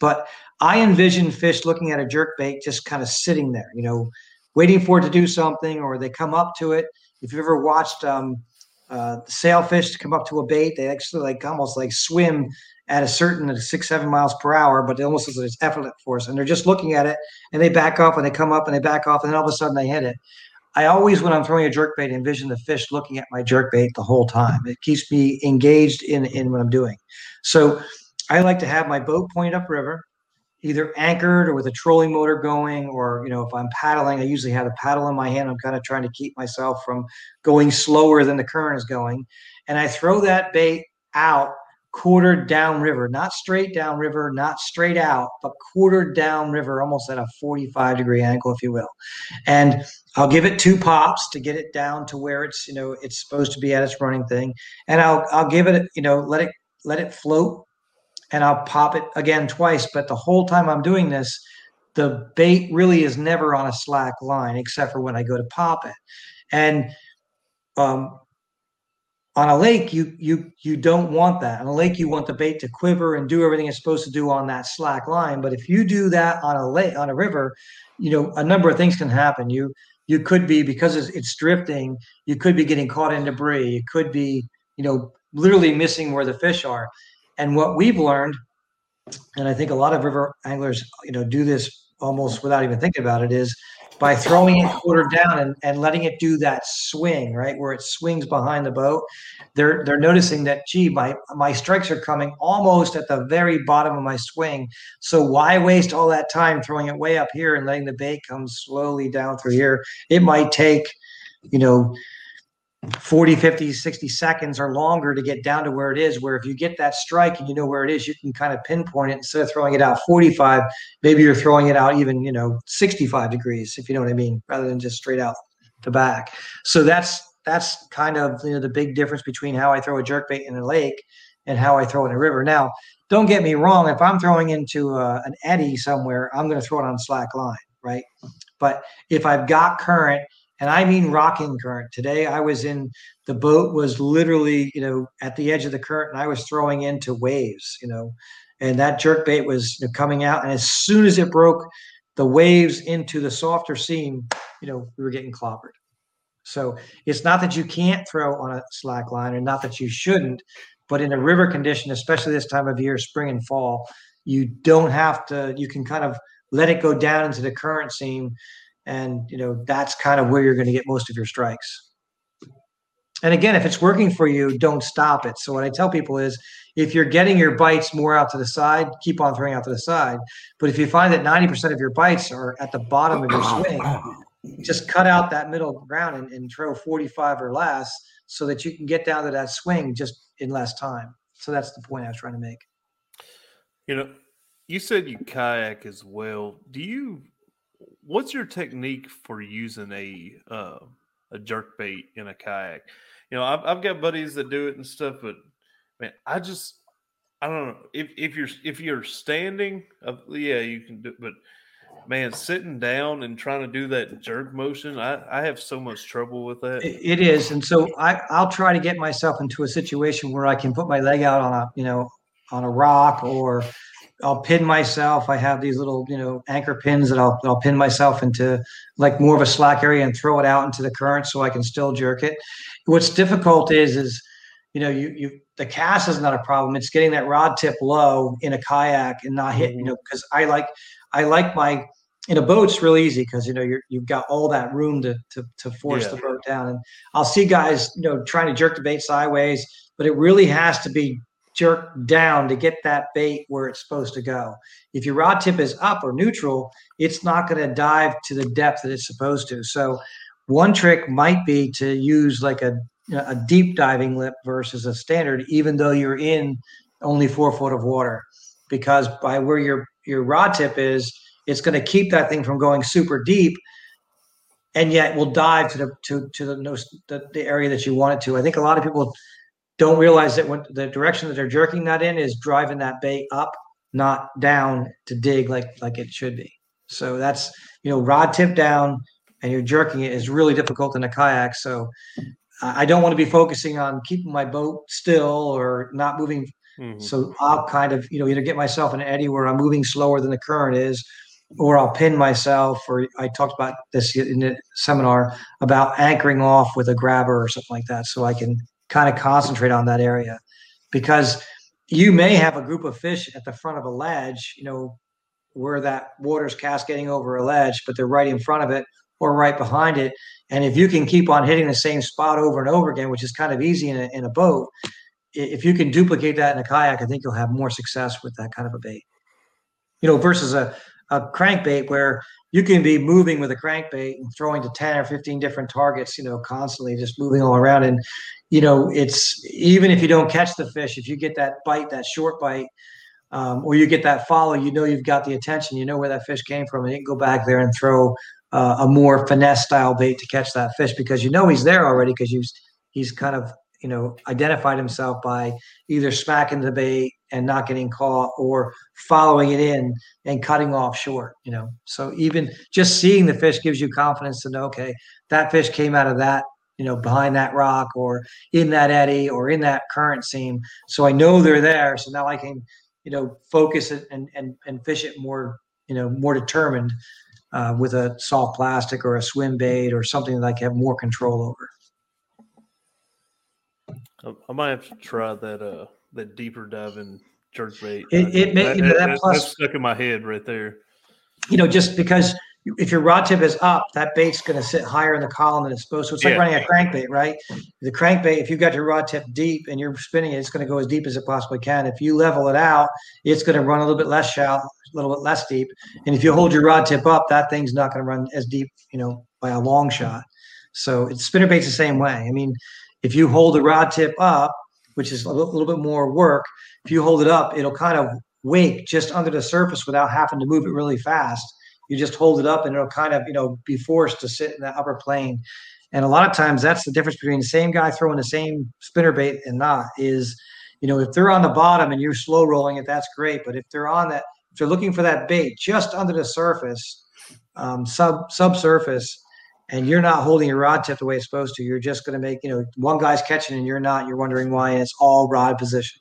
but I envision fish looking at a jerk bait just kind of sitting there, you know, waiting for it to do something, or they come up to it. If you've ever watched um, uh, sailfish come up to a bait. They actually like almost like swim at a certain six, seven miles per hour, but it almost looks like it's effortless force. And they're just looking at it and they back off and they come up and they back off and then all of a sudden they hit it. I always, when I'm throwing a jerk bait, envision the fish looking at my jerk bait the whole time. It keeps me engaged in, in what I'm doing. So I like to have my boat pointed upriver either anchored or with a trolling motor going, or you know, if I'm paddling, I usually have a paddle in my hand. I'm kind of trying to keep myself from going slower than the current is going, and I throw that bait out quartered downriver, not straight downriver, not straight out, but quartered downriver, almost at a 45 degree angle, if you will. And I'll give it two pops to get it down to where it's, you know, it's supposed to be at its running thing. And I'll I'll give it, you know, let it let it float and I'll pop it again twice. But the whole time I'm doing this, the bait really is never on a slack line except for when I go to pop it. And um, on a lake, you you you don't want that. On a lake, you want the bait to quiver and do everything it's supposed to do on that slack line. But if you do that on a lake, on a river, you know a number of things can happen. You you could be because it's, it's drifting. You could be getting caught in debris. You could be you know literally missing where the fish are. And what we've learned, and I think a lot of river anglers, you know, do this almost without even thinking about it, is by throwing it quarter down and, and letting it do that swing, right, where it swings behind the boat. They're they're noticing that, gee, my my strikes are coming almost at the very bottom of my swing. So why waste all that time throwing it way up here and letting the bait come slowly down through here? It might take, you know, 40, 50, 60 seconds or longer to get down to where it is. Where if you get that strike and you know where it is, you can kind of pinpoint it instead of throwing it out 45. Maybe you're throwing it out even, you know, 65 degrees, if you know what I mean, rather than just straight out the back. So that's that's kind of you know the big difference between how I throw a jerk bait in a lake and how I throw in a river. Now, don't get me wrong. If I'm throwing into uh, an eddy somewhere, I'm going to throw it on slack line, right? But if I've got current and I mean rocking current. Today I was in the boat was literally, you know, at the edge of the current and I was throwing into waves, you know, and that jerk bait was coming out. And as soon as it broke the waves into the softer seam, you know, we were getting clobbered. So it's not that you can't throw on a slack line and not that you shouldn't, but in a river condition, especially this time of year, spring and fall, you don't have to, you can kind of let it go down into the current seam and you know that's kind of where you're going to get most of your strikes. And again if it's working for you don't stop it. So what i tell people is if you're getting your bites more out to the side keep on throwing out to the side. But if you find that 90% of your bites are at the bottom of your swing just cut out that middle ground and, and throw 45 or less so that you can get down to that swing just in less time. So that's the point i was trying to make. You know you said you kayak as well. Do you what's your technique for using a uh, a jerk bait in a kayak? You know, I've, I've got buddies that do it and stuff, but man, I just I don't know if if you're if you're standing, uh, yeah, you can do, but man, sitting down and trying to do that jerk motion, I, I have so much trouble with that. It is, and so I I'll try to get myself into a situation where I can put my leg out on a you know on a rock or I'll pin myself. I have these little, you know, anchor pins that I'll I'll pin myself into like more of a slack area and throw it out into the current so I can still jerk it. What's difficult is is you know you you the cast is not a problem. It's getting that rod tip low in a kayak and not hit. You mm-hmm. know, because I like I like my in a boat it's really easy because you know you're you've got all that room to to to force yeah. the boat down. And I'll see guys you know trying to jerk the bait sideways, but it really has to be jerk down to get that bait where it's supposed to go. If your rod tip is up or neutral, it's not going to dive to the depth that it's supposed to. So, one trick might be to use like a a deep diving lip versus a standard, even though you're in only four foot of water, because by where your your rod tip is, it's going to keep that thing from going super deep, and yet will dive to the to to the, the the area that you want it to. I think a lot of people don't realize that when the direction that they're jerking that in is driving that bait up, not down to dig like like it should be. So that's you know rod tip down and you're jerking it is really difficult in a kayak. So I don't want to be focusing on keeping my boat still or not moving. Mm-hmm. So I'll kind of you know either get myself in an eddy where I'm moving slower than the current is, or I'll pin myself. Or I talked about this in the seminar about anchoring off with a grabber or something like that, so I can kind of concentrate on that area because you may have a group of fish at the front of a ledge, you know, where that water's cascading over a ledge, but they're right in front of it or right behind it. And if you can keep on hitting the same spot over and over again, which is kind of easy in a, in a boat, if you can duplicate that in a kayak, I think you'll have more success with that kind of a bait. you know, versus a, a crankbait where you can be moving with a crankbait and throwing to 10 or 15 different targets, you know, constantly just moving all around. And, you know, it's even if you don't catch the fish, if you get that bite, that short bite, um, or you get that follow, you know you've got the attention, you know where that fish came from, and you can go back there and throw uh, a more finesse style bait to catch that fish because you know he's there already because he's he's kind of you know identified himself by either smacking the bait and not getting caught or following it in and cutting off short you know? So even just seeing the fish gives you confidence to know okay that fish came out of that you know behind that rock or in that eddy or in that current seam. So i know they're there. So now i can you know focus it and and, and fish it more you know more determined uh, with a soft plastic or a swim bait or something that I can have more control over. I might have to try that uh that deeper diving jerk bait. It, it may that, you know, that, that, plus that's stuck in my head right there. You know, just because if your rod tip is up, that bait's going to sit higher in the column than it's supposed to. It's like Yeah. running a crankbait, right? The crankbait, if you've got your rod tip deep and you're spinning it, it's going to go as deep as it possibly can. If you level it out, it's going to run a little bit less shallow, a little bit less deep. And if you hold your rod tip up, that thing's not going to run as deep, you know, by a long shot. So it's spinner spinnerbait's the same way. I mean, if you hold the rod tip up, which is a little, bit more work, if you hold it up, it'll kind of wake just under the surface without having to move it really fast. You just hold it up and it'll kind of, you know, be forced to sit in the upper plane. And a lot of times that's the difference between the same guy throwing the same spinner bait and not is, you know, if they're on the bottom and you're slow rolling it, that's great. But if they're on that, if they're looking for that bait just under the surface, um, sub subsurface, and you're not holding your rod tip the way it's supposed to, you're just going to make, you know, one guy's catching and you're not. You're wondering why, and it's all rod position.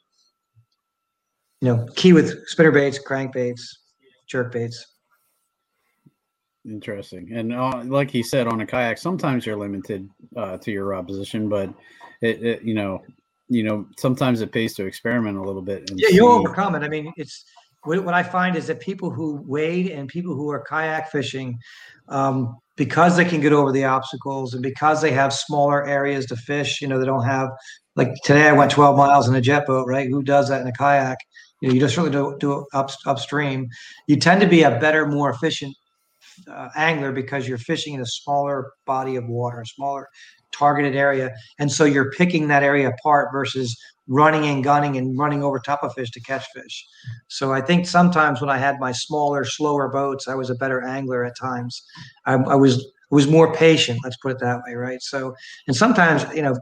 You know, key with spinner baits, crank baits, jerk baits. Interesting. And uh, like he said, on a kayak, sometimes you're limited uh, to your rod position, but it, it, you know, you know, sometimes it pays to experiment a little bit. And Yeah, you'll overcome it. I mean, it's what, what I find is that people who wade and people who are kayak fishing, um, because they can get over the obstacles and because they have smaller areas to fish, you know, they don't have like today I went 12 miles in a jet boat, right? Who does that in a kayak? You know, you just really do, do it up, upstream. You tend to be a better, more efficient uh, angler because you're fishing in a smaller body of water, smaller targeted area, and so you're picking that area apart versus running and gunning and running over top of fish to catch fish. So I think sometimes when I had my smaller, slower boats, I was a better angler at times. I, I was was more patient. Let's put it that way, right? So and sometimes you know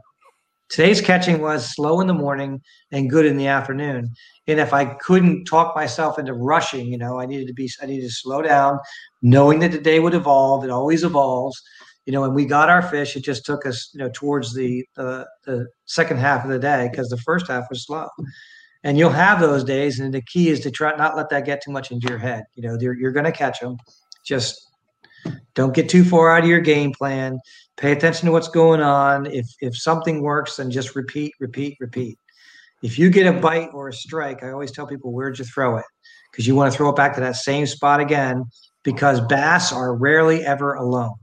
today's catching was slow in the morning and good in the afternoon. And if I couldn't talk myself into rushing, you know, I needed to be, I needed to slow down, knowing that the day would evolve. It always evolves, you know. when we got our fish. It just took us, you know, towards the the, the second half of the day because the first half was slow. And you'll have those days, and the key is to try not let that get too much into your head. You know, you're, you're going to catch them. Just don't get too far out of your game plan. Pay attention to what's going on. If if something works, then just repeat, repeat, repeat. If you get a bite or a strike, I always tell people where'd you throw it? Because you want to throw it back to that same spot again. Because bass are rarely ever alone.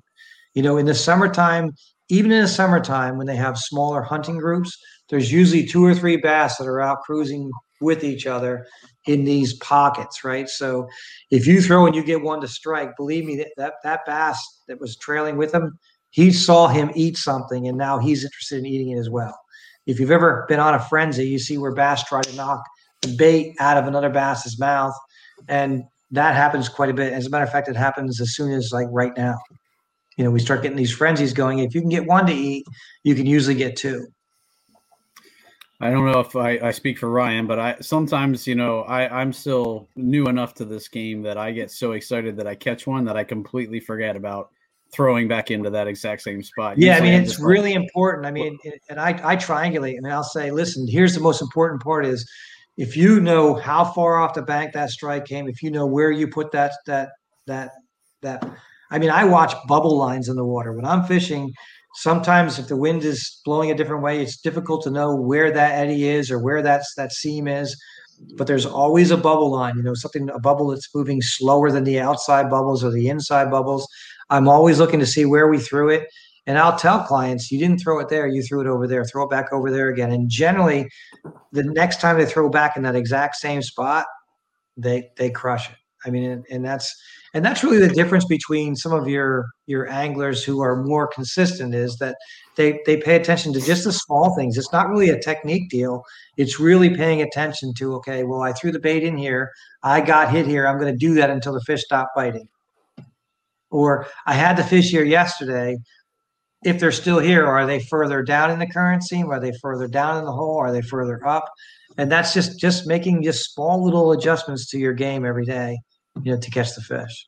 You know, in the summertime, even in the summertime, when they have smaller hunting groups, there's usually two or three bass that are out cruising with each other in these pockets, right? So if you throw and you get one to strike, believe me, that that, that bass that was trailing with him, he saw him eat something and now he's interested in eating it as well. If you've ever been on a frenzy, you see where bass try to knock the bait out of another bass's mouth. And that happens quite a bit. As a matter of fact, it happens as soon as like right now. You know, we start getting these frenzies going. If you can get one to eat, you can usually get two. I don't know if I, I speak for Ryan, but I sometimes, you know, I, I'm still new enough to this game that I get so excited that I catch one that I completely forget about throwing back into that exact same spot. Yeah, I Usually mean, I'm it's just like- really important. I mean, it- and I, I triangulate. I mean, I'll say, listen, here's the most important part is if you know how far off the bank that strike came, if you know where you put that, that, that, that, I mean, I watch bubble lines in the water when I'm fishing. Sometimes if the wind is blowing a different way, it's difficult to know where that eddy is or where that's, that seam is. But there's always a bubble line, you know, something, a bubble that's moving slower than the outside bubbles or the inside bubbles. I'm always looking to see where we threw it. And I'll tell clients, you didn't throw it there, you threw it over there, throw it back over there again. And generally, the next time they throw back in that exact same spot, they they crush it. I mean, and, and that's and that's really the difference between some of your your anglers who are more consistent is that they they pay attention to just the small things. It's not really a technique deal. It's really paying attention to okay, well, I threw the bait in here, I got hit here. I'm going to do that until the fish stop biting. Or I had the fish here yesterday. If they're still here, are they further down in the current seam? Are they further down in the hole? Are they further up? And that's just just making just small little adjustments to your game every day, you know, to catch the fish.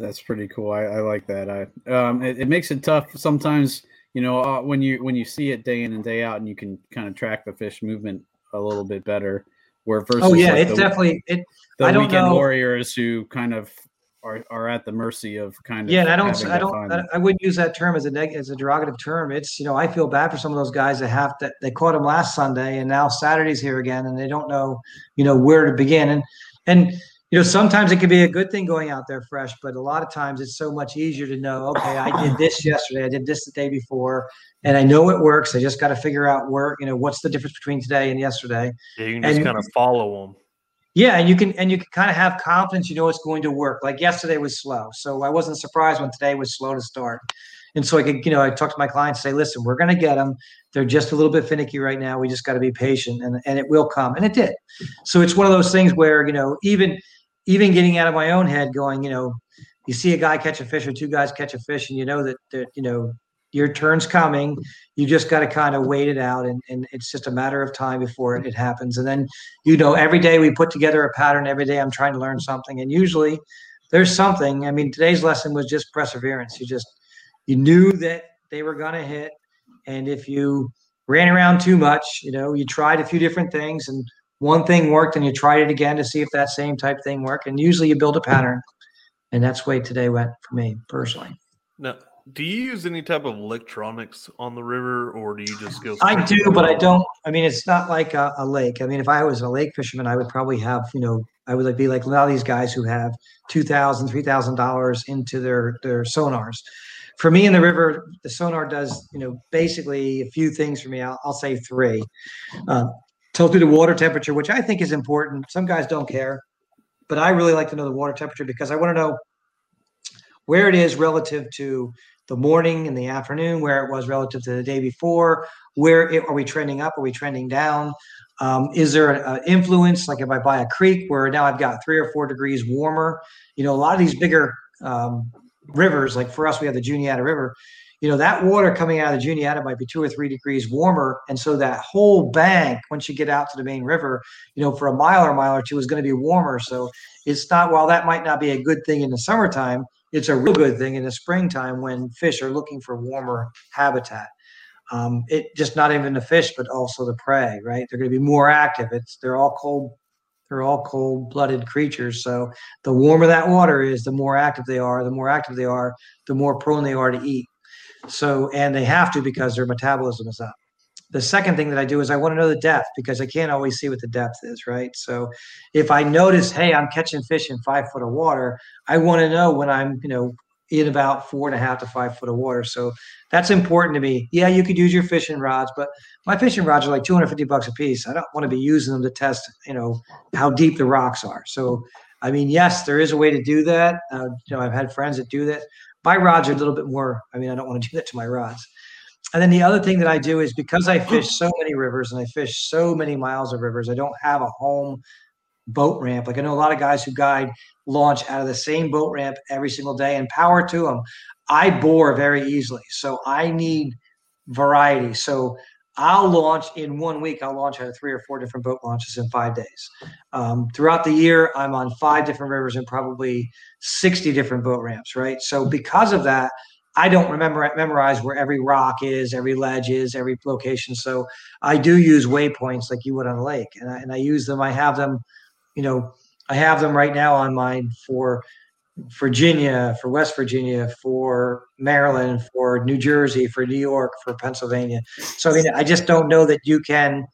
That's pretty cool. I, I like that. I um, it, it, makes it tough sometimes. You know, uh, when you when you see it day in and day out, and you can kind of track the fish movement a little bit better. Where versus oh yeah, like it's the, definitely it. The I weekend know. warriors who kind of are, are at the mercy of kind of yeah. And I don't I don't I, I, wouldn't use that term as a neg- as a derogative term. It's you know I feel bad for some of those guys that have that they caught them last Sunday and now Saturday's here again and they don't know you know where to begin and and you know, sometimes it can be a good thing going out there fresh, but a lot of times it's so much easier to know, okay, I did this yesterday, I did this the day before, and I know it works. I just got to figure out where, you know, what's the difference between today and yesterday. Yeah, you can just and, kind of follow them. Yeah, and you can and you can kind of have confidence. You know it's going to work. Like yesterday was slow, so I wasn't surprised when today was slow to start. And so I could, you know, I talk to my clients, say, listen, we're going to get them. They're just a little bit finicky right now. We just got to be patient, and and it will come, and it did. So it's one of those things where you know even even getting out of my own head, going, you know, you see a guy catch a fish or two guys catch a fish, and you know that that you know your turn's coming. You just got to kind of wait it out, and, and it's just a matter of time before it, it happens. And then, you know, every day we put together a pattern. Every day I'm trying to learn something, and usually there's something. I mean, today's lesson was just perseverance. You just you knew that they were going to hit, and if you ran around too much, you know, you tried a few different things, and one thing worked and you tried it again to see if that same type thing worked. And usually you build a pattern. And that's the way today went for me personally. Now, do you use any type of electronics on the river or do you just go? I do, but I don't. I mean, it's not like a, a, lake. I mean, if I was a lake fisherman, I would probably have, you know, I would like be like a lot of these guys who have $2,000, $3,000 into their, their sonars. For me in the river, the sonar does, you know, basically a few things for me. I'll, I'll say three. Uh, tells me the water temperature, which I think is important. Some guys don't care, but I really like to know the water temperature because I want to know where it is relative to the morning and the afternoon, where it was relative to the day before. Where it, are we trending up? Are we trending down? Um, is there an influence? Like if I by a creek where now I've got three or four degrees warmer, you know, a lot of these bigger um, rivers, like for us, we have the Juniata River you know that water coming out of the Juniata might be two or three degrees warmer, and so that whole bank, once you get out to the main river, you know, for a mile or a mile or two, is going to be warmer. So it's not while that might not be a good thing in the summertime, it's a real good thing in the springtime when fish are looking for warmer habitat. Um, it just not even the fish, but also the prey, right? They're going to be more active. It's they're all cold they're all cold-blooded creatures. So the warmer that water is, the more active they are. The more active they are, the more prone they are to eat. So, and they have to because their metabolism is up. The second thing that I do is I want to know the depth because I can't always see what the depth is, right? So, if I notice, hey, I'm catching fish in five foot of water, I want to know when I'm, you know, in about four and a half to five foot of water. So that's important to me. Yeah, you could use your fishing rods, but my fishing rods are like 250 bucks a piece. I don't want to be using them to test, you know, how deep the rocks are. So, I mean, yes, there is a way to do that. Uh, you know, I've had friends that do that. My rods are a little bit more. I mean, I don't want to do that to my rods. And then the other thing that I do is because I fish so many rivers and I fish so many miles of rivers, I don't have a home boat ramp. Like I know a lot of guys who guide launch out of the same boat ramp every single day and power to them. I bore very easily. So I need variety. So I'll launch in one week. I'll launch out of three or four different boat launches in five days. Um, throughout the year, I'm on five different rivers and probably 60 different boat ramps, right? So because of that, I don't remember memorize where every rock is, every ledge is, every location. So I do use waypoints like you would on a lake, and I, and I use them. I have them you know, I have them right now on mine for Virginia, for West Virginia, for Maryland, for New Jersey, for New York, for Pennsylvania. So I mean, I just don't know that you can.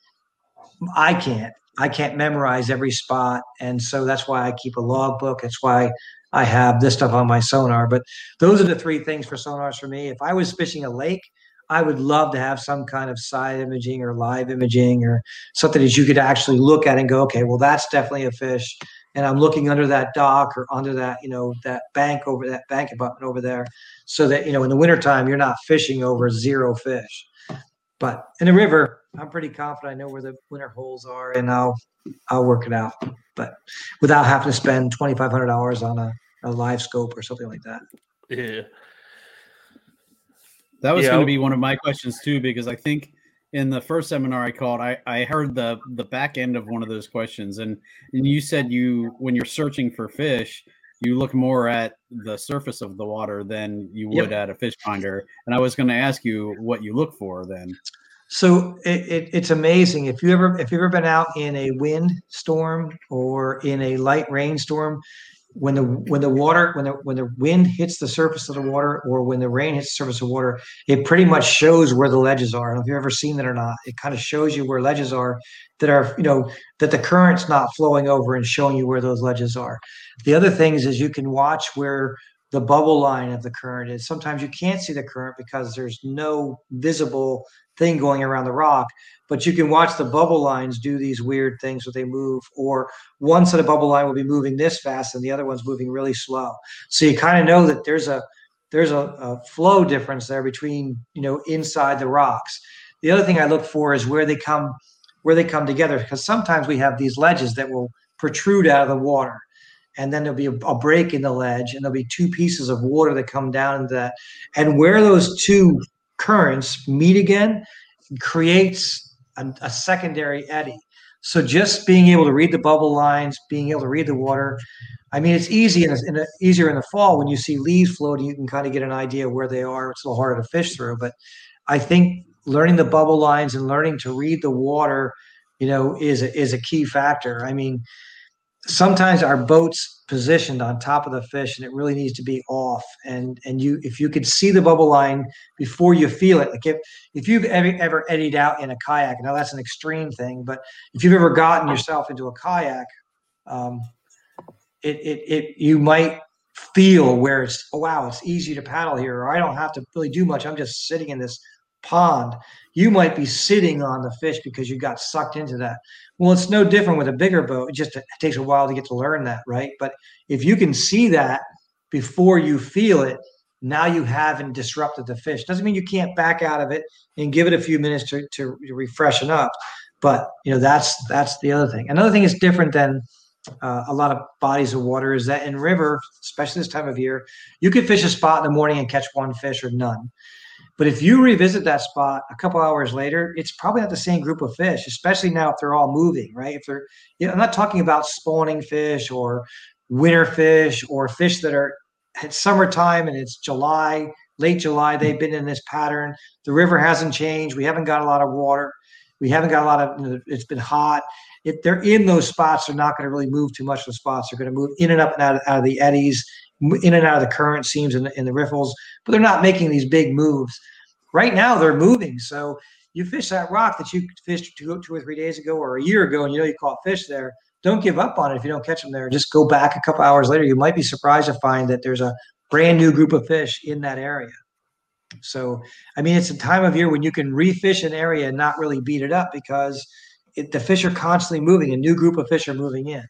I can't. I can't memorize every spot, and so that's why I keep a logbook. It's why I have this stuff on my sonar. But those are the three things for sonars for me. If I was fishing a lake, I would love to have some kind of side imaging or live imaging or something that you could actually look at and go, okay, well, that's definitely a fish. And I'm looking under that dock or under that, you know, that bank over that bank abutment over there. So that, you know, in the wintertime, you're not fishing over zero fish. But in the river, I'm pretty confident I know where the winter holes are and I'll I'll work it out. But without having to spend twenty five hundred dollars on a, a live scope or something like that. Yeah. That was yeah. going to be one of my questions too, because I think in the first seminar I called, I, I heard the the back end of one of those questions, and and you said you when you're searching for fish, you look more at the surface of the water than you would yep. at a fish finder. And I was going to ask you what you look for then. So it, it, it's amazing if you ever if you've ever been out in a wind storm or in a light rainstorm, when the when the water when the when the wind hits the surface of the water or when the rain hits the surface of water, it pretty much shows where the ledges are. I if you've ever seen that or not. It kind of shows you where ledges are that are you know that the current's not flowing over and showing you where those ledges are. The other things is you can watch where the bubble line of the current is. Sometimes you can't see the current because there's no visible thing going around the rock but you can watch the bubble lines do these weird things where they move or one set of bubble line will be moving this fast and the other one's moving really slow. So you kind of know that there's a there's a, a, flow difference there between you know inside the rocks. The other thing i look for is where they come where they come together because sometimes we have these ledges that will protrude out of the water and then there'll be a, a break in the ledge and there'll be two pieces of water that come down into that. And where those two currents meet again creates a, a secondary eddy. So just being able to read the bubble lines, being able to read the water, I mean, it's easy and in a, easier in the fall when you see leaves floating. You can kind of get an idea where they are. It's a little harder to fish through, but I think learning the bubble lines and learning to read the water, you know, is a, is a key factor. I mean, sometimes our boats positioned on top of the fish and it really needs to be off. And and you if you could see the bubble line before you feel it like if if you've ever ever eddied out in a kayak now that's an extreme thing but if you've ever gotten yourself into a kayak um, it, it it you might feel where it's oh wow it's easy to paddle here or i don't have to really do much. I'm just sitting in this pond you might be sitting on the fish because you got sucked into that. Well, it's no different with a bigger boat. It just it takes a while to get to learn that, right? But if you can see that before you feel it, now you haven't disrupted the fish. Doesn't mean you can't back out of it and give it a few minutes to, to, refreshen up. But you know that's that's the other thing. Another thing is different than uh, a lot of bodies of water is that in river, especially this time of year, you could fish a spot in the morning and catch one fish or none. But if you revisit that spot a couple hours later, it's probably not the same group of fish, especially now if they're all moving, right? If they're, you know, I'm not talking about spawning fish or winter fish or fish that are at summertime and it's July, late July, they've been in this pattern. The river hasn't changed. We haven't got a lot of water. We haven't got a lot of, you know, it's been hot. If they're in those spots, they're not going to really move too much of the spots. They're going to move in and up and out of, out of the eddies in and out of the current seams in the, in the riffles, but they're not making these big moves. Right now, they're moving. So you fish that rock that you fished two, two or three days ago or a year ago, and you know you caught fish there. Don't give up on it if you don't catch them there. Just go back a couple hours later. You might be surprised to find that there's a brand new group of fish in that area. So, I mean, it's a time of year when you can refish an area and not really beat it up because it, the fish are constantly moving. A new group of fish are moving in.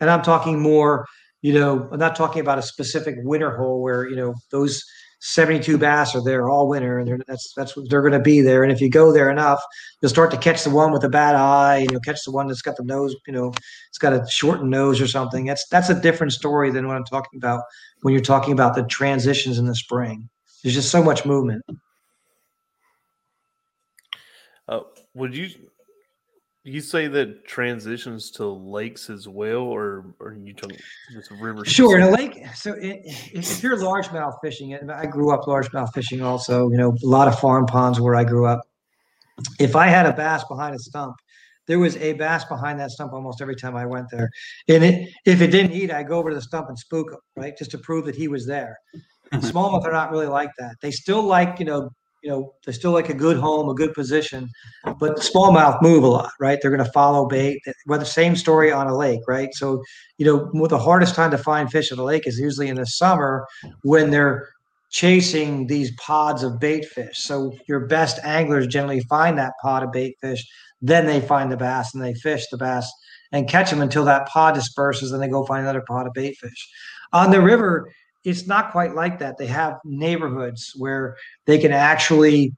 And I'm talking more you know, I'm not talking about a specific winter hole where, you know, those 72 bass are there all winter and that's that's what they're going to be there. And if you go there enough, you'll start to catch the one with a bad eye and you'll catch the one that's got the nose, you know, it's got a shortened nose or something. That's that's a different story than what I'm talking about when you're talking about the transitions in the spring. There's just so much movement. Uh, would you you say that transitions to lakes as well, or are you talking just river? Sure, in a lake. So it, if you're largemouth fishing, and I grew up largemouth fishing also. You know, a lot of farm ponds where I grew up. If I had a bass behind a stump, there was a bass behind that stump almost every time I went there. And it, if it didn't eat, I'd go over to the stump and spook him, right, just to prove that he was there. Smallmouth are not really like that. They still like, you know, you know, they still like a good home, a good position, but smallmouth move a lot, right? They're going to follow bait. Well, the same story on a lake, right? So, you know, the hardest time to find fish at a lake is usually in the summer when they're chasing these pods of bait fish. So your best anglers generally find that pod of bait fish, then they find the bass and they fish the bass and catch them until that pod disperses, and they go find another pod of bait fish. On the river, it's not quite like that. They have neighborhoods where they can actually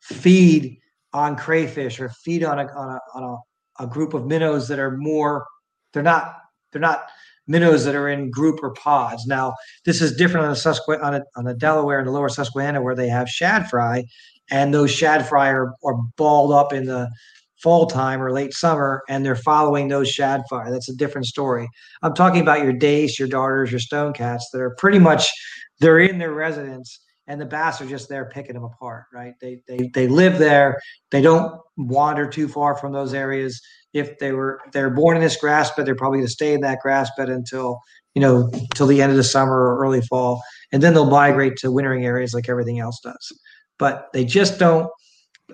feed on crayfish or feed on a on a on a, a group of minnows that are more. They're not. They're not minnows that are in group or pods. Now, this is different on the Susquehanna, on, a, on the Delaware and the lower Susquehanna, where they have shad fry, and those shad fry are, are balled up in the fall time or late summer, and they're following those shad fry. That's a different story. I'm talking about your dace, your darters, your stone cats that are pretty much they're in their residence and the bass are just there picking them apart right they they they live there they don't wander too far from those areas if they were they're born in this grass bed, they're probably going to stay in that grass bed until you know till the end of the summer or early fall, and then they'll migrate to wintering areas like everything else does. But they just don't.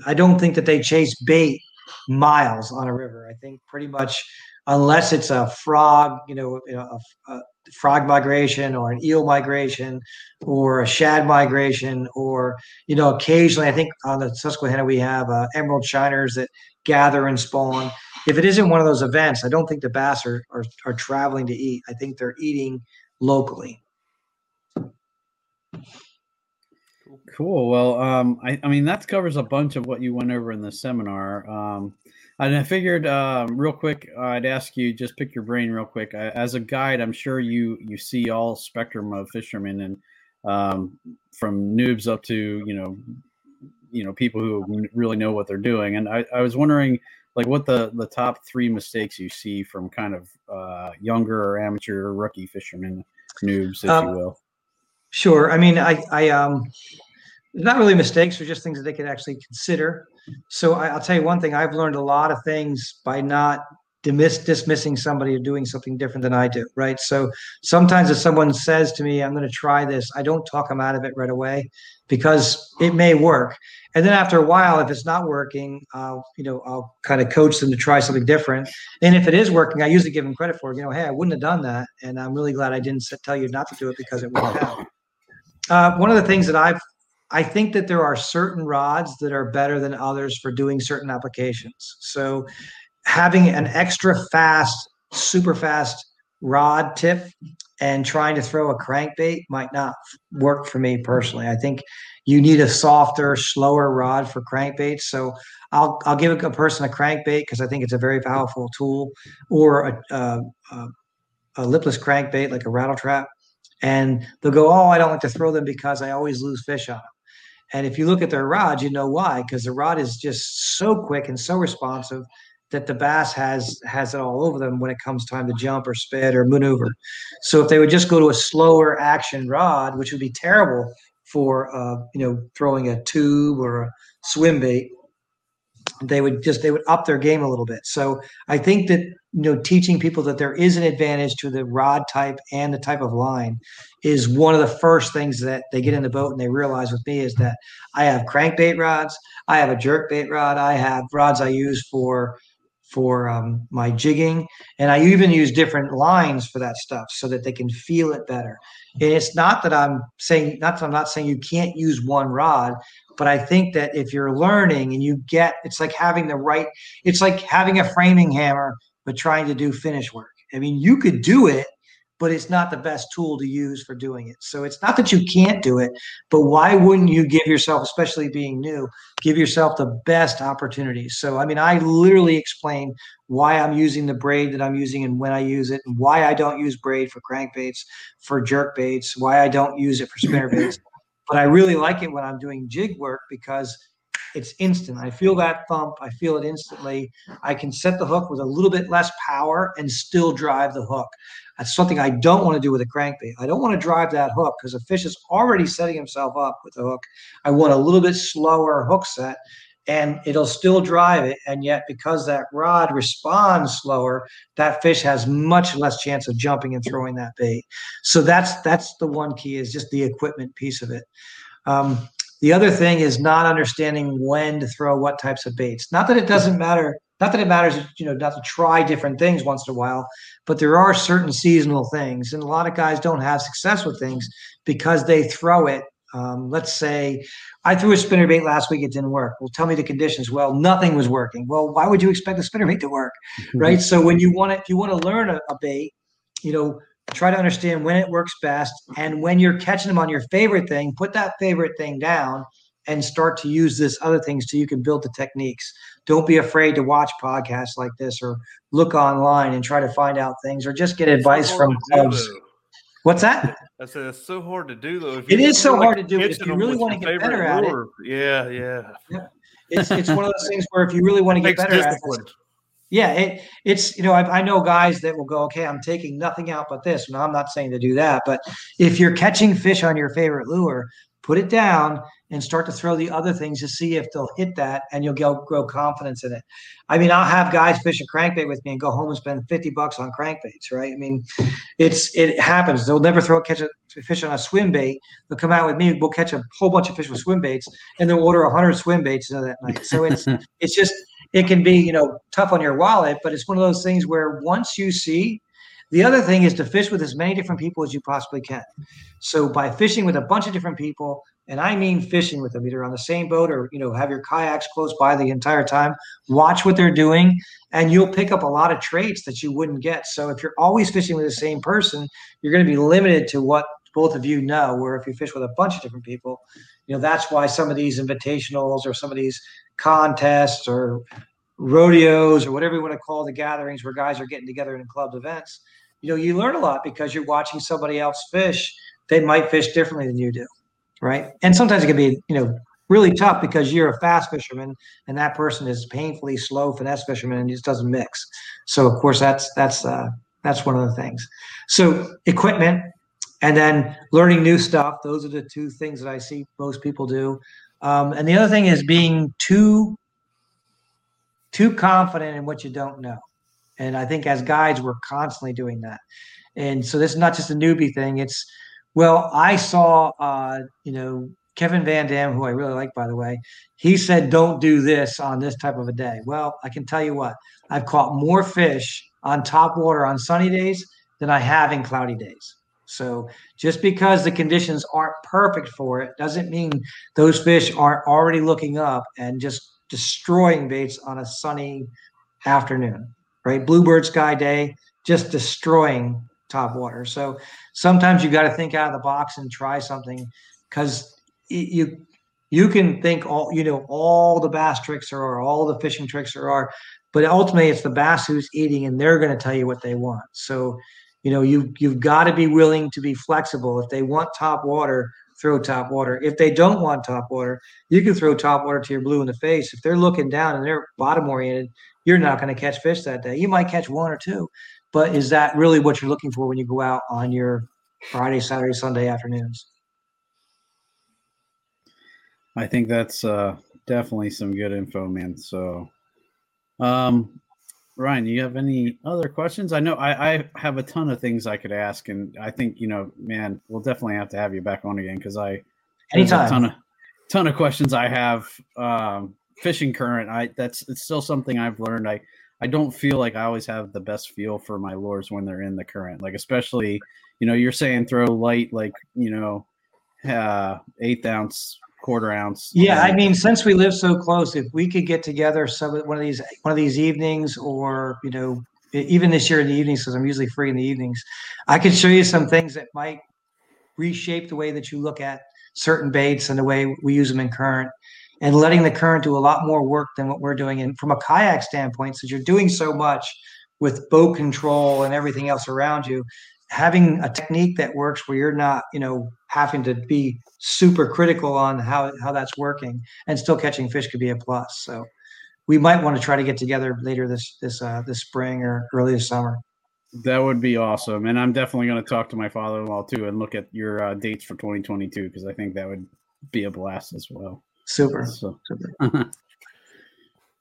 I don't think that they chase bait miles on a river. I think pretty much unless it's a frog, you know, a, a, frog migration or an eel migration or a shad migration or you know occasionally i think on the susquehanna we have uh, emerald shiners that gather and spawn if it isn't one of those events, I don't think the bass are, are, are traveling to eat. I think they're eating locally. Cool. Well, um, I, I mean, that covers a bunch of what you went over in the seminar. Um, and I figured, um, real quick, I'd ask you just pick your brain real quick. I, as a guide, I'm sure you you see all spectrum of fishermen, and um, from noobs up to you know, you know, people who really know what they're doing. And I, I was wondering, like what the the top three mistakes you see from kind of uh, younger or amateur or rookie fishermen, noobs, if um, you will. Sure. I mean, I, I um, not really mistakes, they're just things that they could actually consider. So I, will tell you one thing: I've learned a lot of things by not dismiss, dismissing somebody or doing something different than I do. Right. So sometimes if someone says to me, "I'm going to try this," I don't talk them out of it right away because it may work. And then after a while, if it's not working, I'll you know I'll kind of coach them to try something different. And if it is working, I usually give them credit for it. You know, hey, I wouldn't have done that, and I'm really glad I didn't tell you not to do it because it wouldn't have. Uh, one of the things that I've I think that there are certain rods that are better than others for doing certain applications. So having an extra fast, super fast rod tip and trying to throw a crankbait might not work for me personally. I think you need a softer, slower rod for crankbaits. So I'll I'll give a person a crankbait because I think it's a very powerful tool, or a, a, a, a lipless crankbait like a rattle trap, and they'll go, "Oh, I don't like to throw them because I always lose fish on them." And if you look at their rod, you know why? Because the rod is just so quick and so responsive that the bass has has it all over them when it comes time to jump or spit or maneuver. So if they would just go to a slower action rod, which would be terrible for uh, you know throwing a tube or a swim bait, they would just they would up their game a little bit. So I think that you know teaching people that there is an advantage to the rod type and the type of line is one of the first things that they get in the boat and they realize with me is that I have crankbait rods, I have a jerk bait rod, I have rods I use for for um, my jigging. And I even use different lines for that stuff so that they can feel it better. And it's not that I'm saying, not that I'm not saying you can't use one rod, but I think that if you're learning and you get, it's like having the right, it's like having a framing hammer, but trying to do finish work. I mean, you could do it, but it's not the best tool to use for doing it. So it's not that you can't do it, but why wouldn't you give yourself, especially being new, give yourself the best opportunities? So, I mean, I literally explain why I'm using the braid that I'm using and when I use it, and why I don't use braid for crankbaits, for jerk baits, why I don't use it for spinner baits. But I really like it when I'm doing jig work because it's instant. I feel that thump. I feel it instantly. I can set the hook with a little bit less power and still drive the hook. That's something I don't want to do with a crankbait. I don't want to drive that hook because the fish is already setting himself up with the hook. I want a little bit slower hook set. And it'll still drive it. And yet, because that rod responds slower, that fish has much less chance of jumping and throwing that bait. So that's that's the one key is just the equipment piece of it. Um, the other thing is not understanding when to throw what types of baits. Not that it doesn't matter. Not that it matters, you know, not to try different things once in a while, but there are certain seasonal things, and a lot of guys don't have success with things because they throw it. Um, let's say I threw a spinner bait last week, it didn't work. Well, tell me the conditions. Well, nothing was working. Well, why would you expect a spinner bait to work, mm-hmm. right? So when you want to, if you want to learn a, a bait, you know, try to understand when it works best, and when you're catching them on your favorite thing, put that favorite thing down and start to use this other things so you can build the techniques. Don't be afraid to watch podcasts like this or look online and try to find out things or just get advice from clubs. What's that? I said it's so hard to do though. It is so hard to do. If you really want to get better at it, yeah, yeah, yeah. It's it's one of those things where if you really want to get better discipline. at it, yeah, it, it's you know I, I, know guys that will go, okay, I'm taking nothing out but this. No, I'm not saying to do that, but if you're catching fish on your favorite lure, put it down and start to throw the other things to see if they'll hit that and you'll go, grow confidence in it. I mean, I'll have guys fish a crankbait with me and go home and spend 50 bucks on crankbaits, right? I mean, it's it happens. They'll never throw catch a fish on a swim bait. They'll come out with me, we'll catch a whole bunch of fish with swim baits, and they'll order 100 swim baits that night. So it's it's just it can be, you know, tough on your wallet, but it's one of those things where once you see the other thing is to fish with as many different people as you possibly can. So by fishing with a bunch of different people, and I mean fishing with them either on the same boat or you know have your kayaks close by the entire time. Watch what they're doing, and you'll pick up a lot of traits that you wouldn't get. So if you're always fishing with the same person, you're going to be limited to what both of you know. Where if you fish with a bunch of different people, you know that's why some of these invitationals or some of these contests or rodeos or whatever you want to call the gatherings where guys are getting together in club events you know you learn a lot because you're watching somebody else fish. They might fish differently than you do right? And sometimes it can be you know really tough because you're a fast fisherman and that person is painfully slow finesse fisherman and just doesn't mix. So of course that's that's uh that's one of the things. So equipment and then learning new stuff. Those are the two things that i see most people do. Um, and the other thing is being too too confident in what you don't know and I think as guides, we're constantly doing that. And so this is not just a newbie thing. It's, well, I saw, uh, you know, Kevin VanDam, who I really like, by the way, he said, don't do this on this type of a day. Well, I can tell you what, I've caught more fish on top water on sunny days than I have in cloudy days. So just because the conditions aren't perfect for it doesn't mean those fish aren't already looking up and just destroying baits on a sunny afternoon right? Bluebird sky day, just destroying top water. So sometimes you got to think out of the box and try something because you you can think all you know all the bass tricks there are, all the fishing tricks there are, but ultimately it's the bass who's eating, and they're going to tell you what they want. So you know you you've got to be willing to be flexible. If they want top water, throw top water. If they don't want top water, you can throw top water to your blue in the face. If they're looking down and they're bottom oriented, you're not going to catch fish that day. You might catch one or two, but is that really what you're looking for when you go out on your Friday, Saturday, Sunday afternoons? I think that's uh, definitely some good info, man. So, um, Ryan, you have any other questions? I know I, I have a ton of things I could ask, and I think you know, man, we'll definitely have to have you back on again because I anytime a ton of ton of questions I have. Um, fishing current, I that's it's still something I've learned. I I don't feel like I always have the best feel for my lures when they're in the current. Like especially, you know, you're saying throw light like you know, uh, eighth ounce, quarter ounce. Yeah, I mean, since we live so close, if we could get together some one of these one of these evenings, or you know, even this year in the evenings, because I'm usually free in the evenings, I could show you some things that might reshape the way that you look at certain baits and the way we use them in current and letting the current do a lot more work than what we're doing. And from a kayak standpoint, since you're doing so much with boat control and everything else around you, having a technique that works where you're not, you know, having to be super critical on how how that's working and still catching fish could be a plus. So we might want to try to get together later this this uh, this spring or early this summer. That would be awesome, and I'm definitely going to talk to my father-in-law too and look at your uh, dates for 2022 because I think that would be a blast as well. Super. So, super.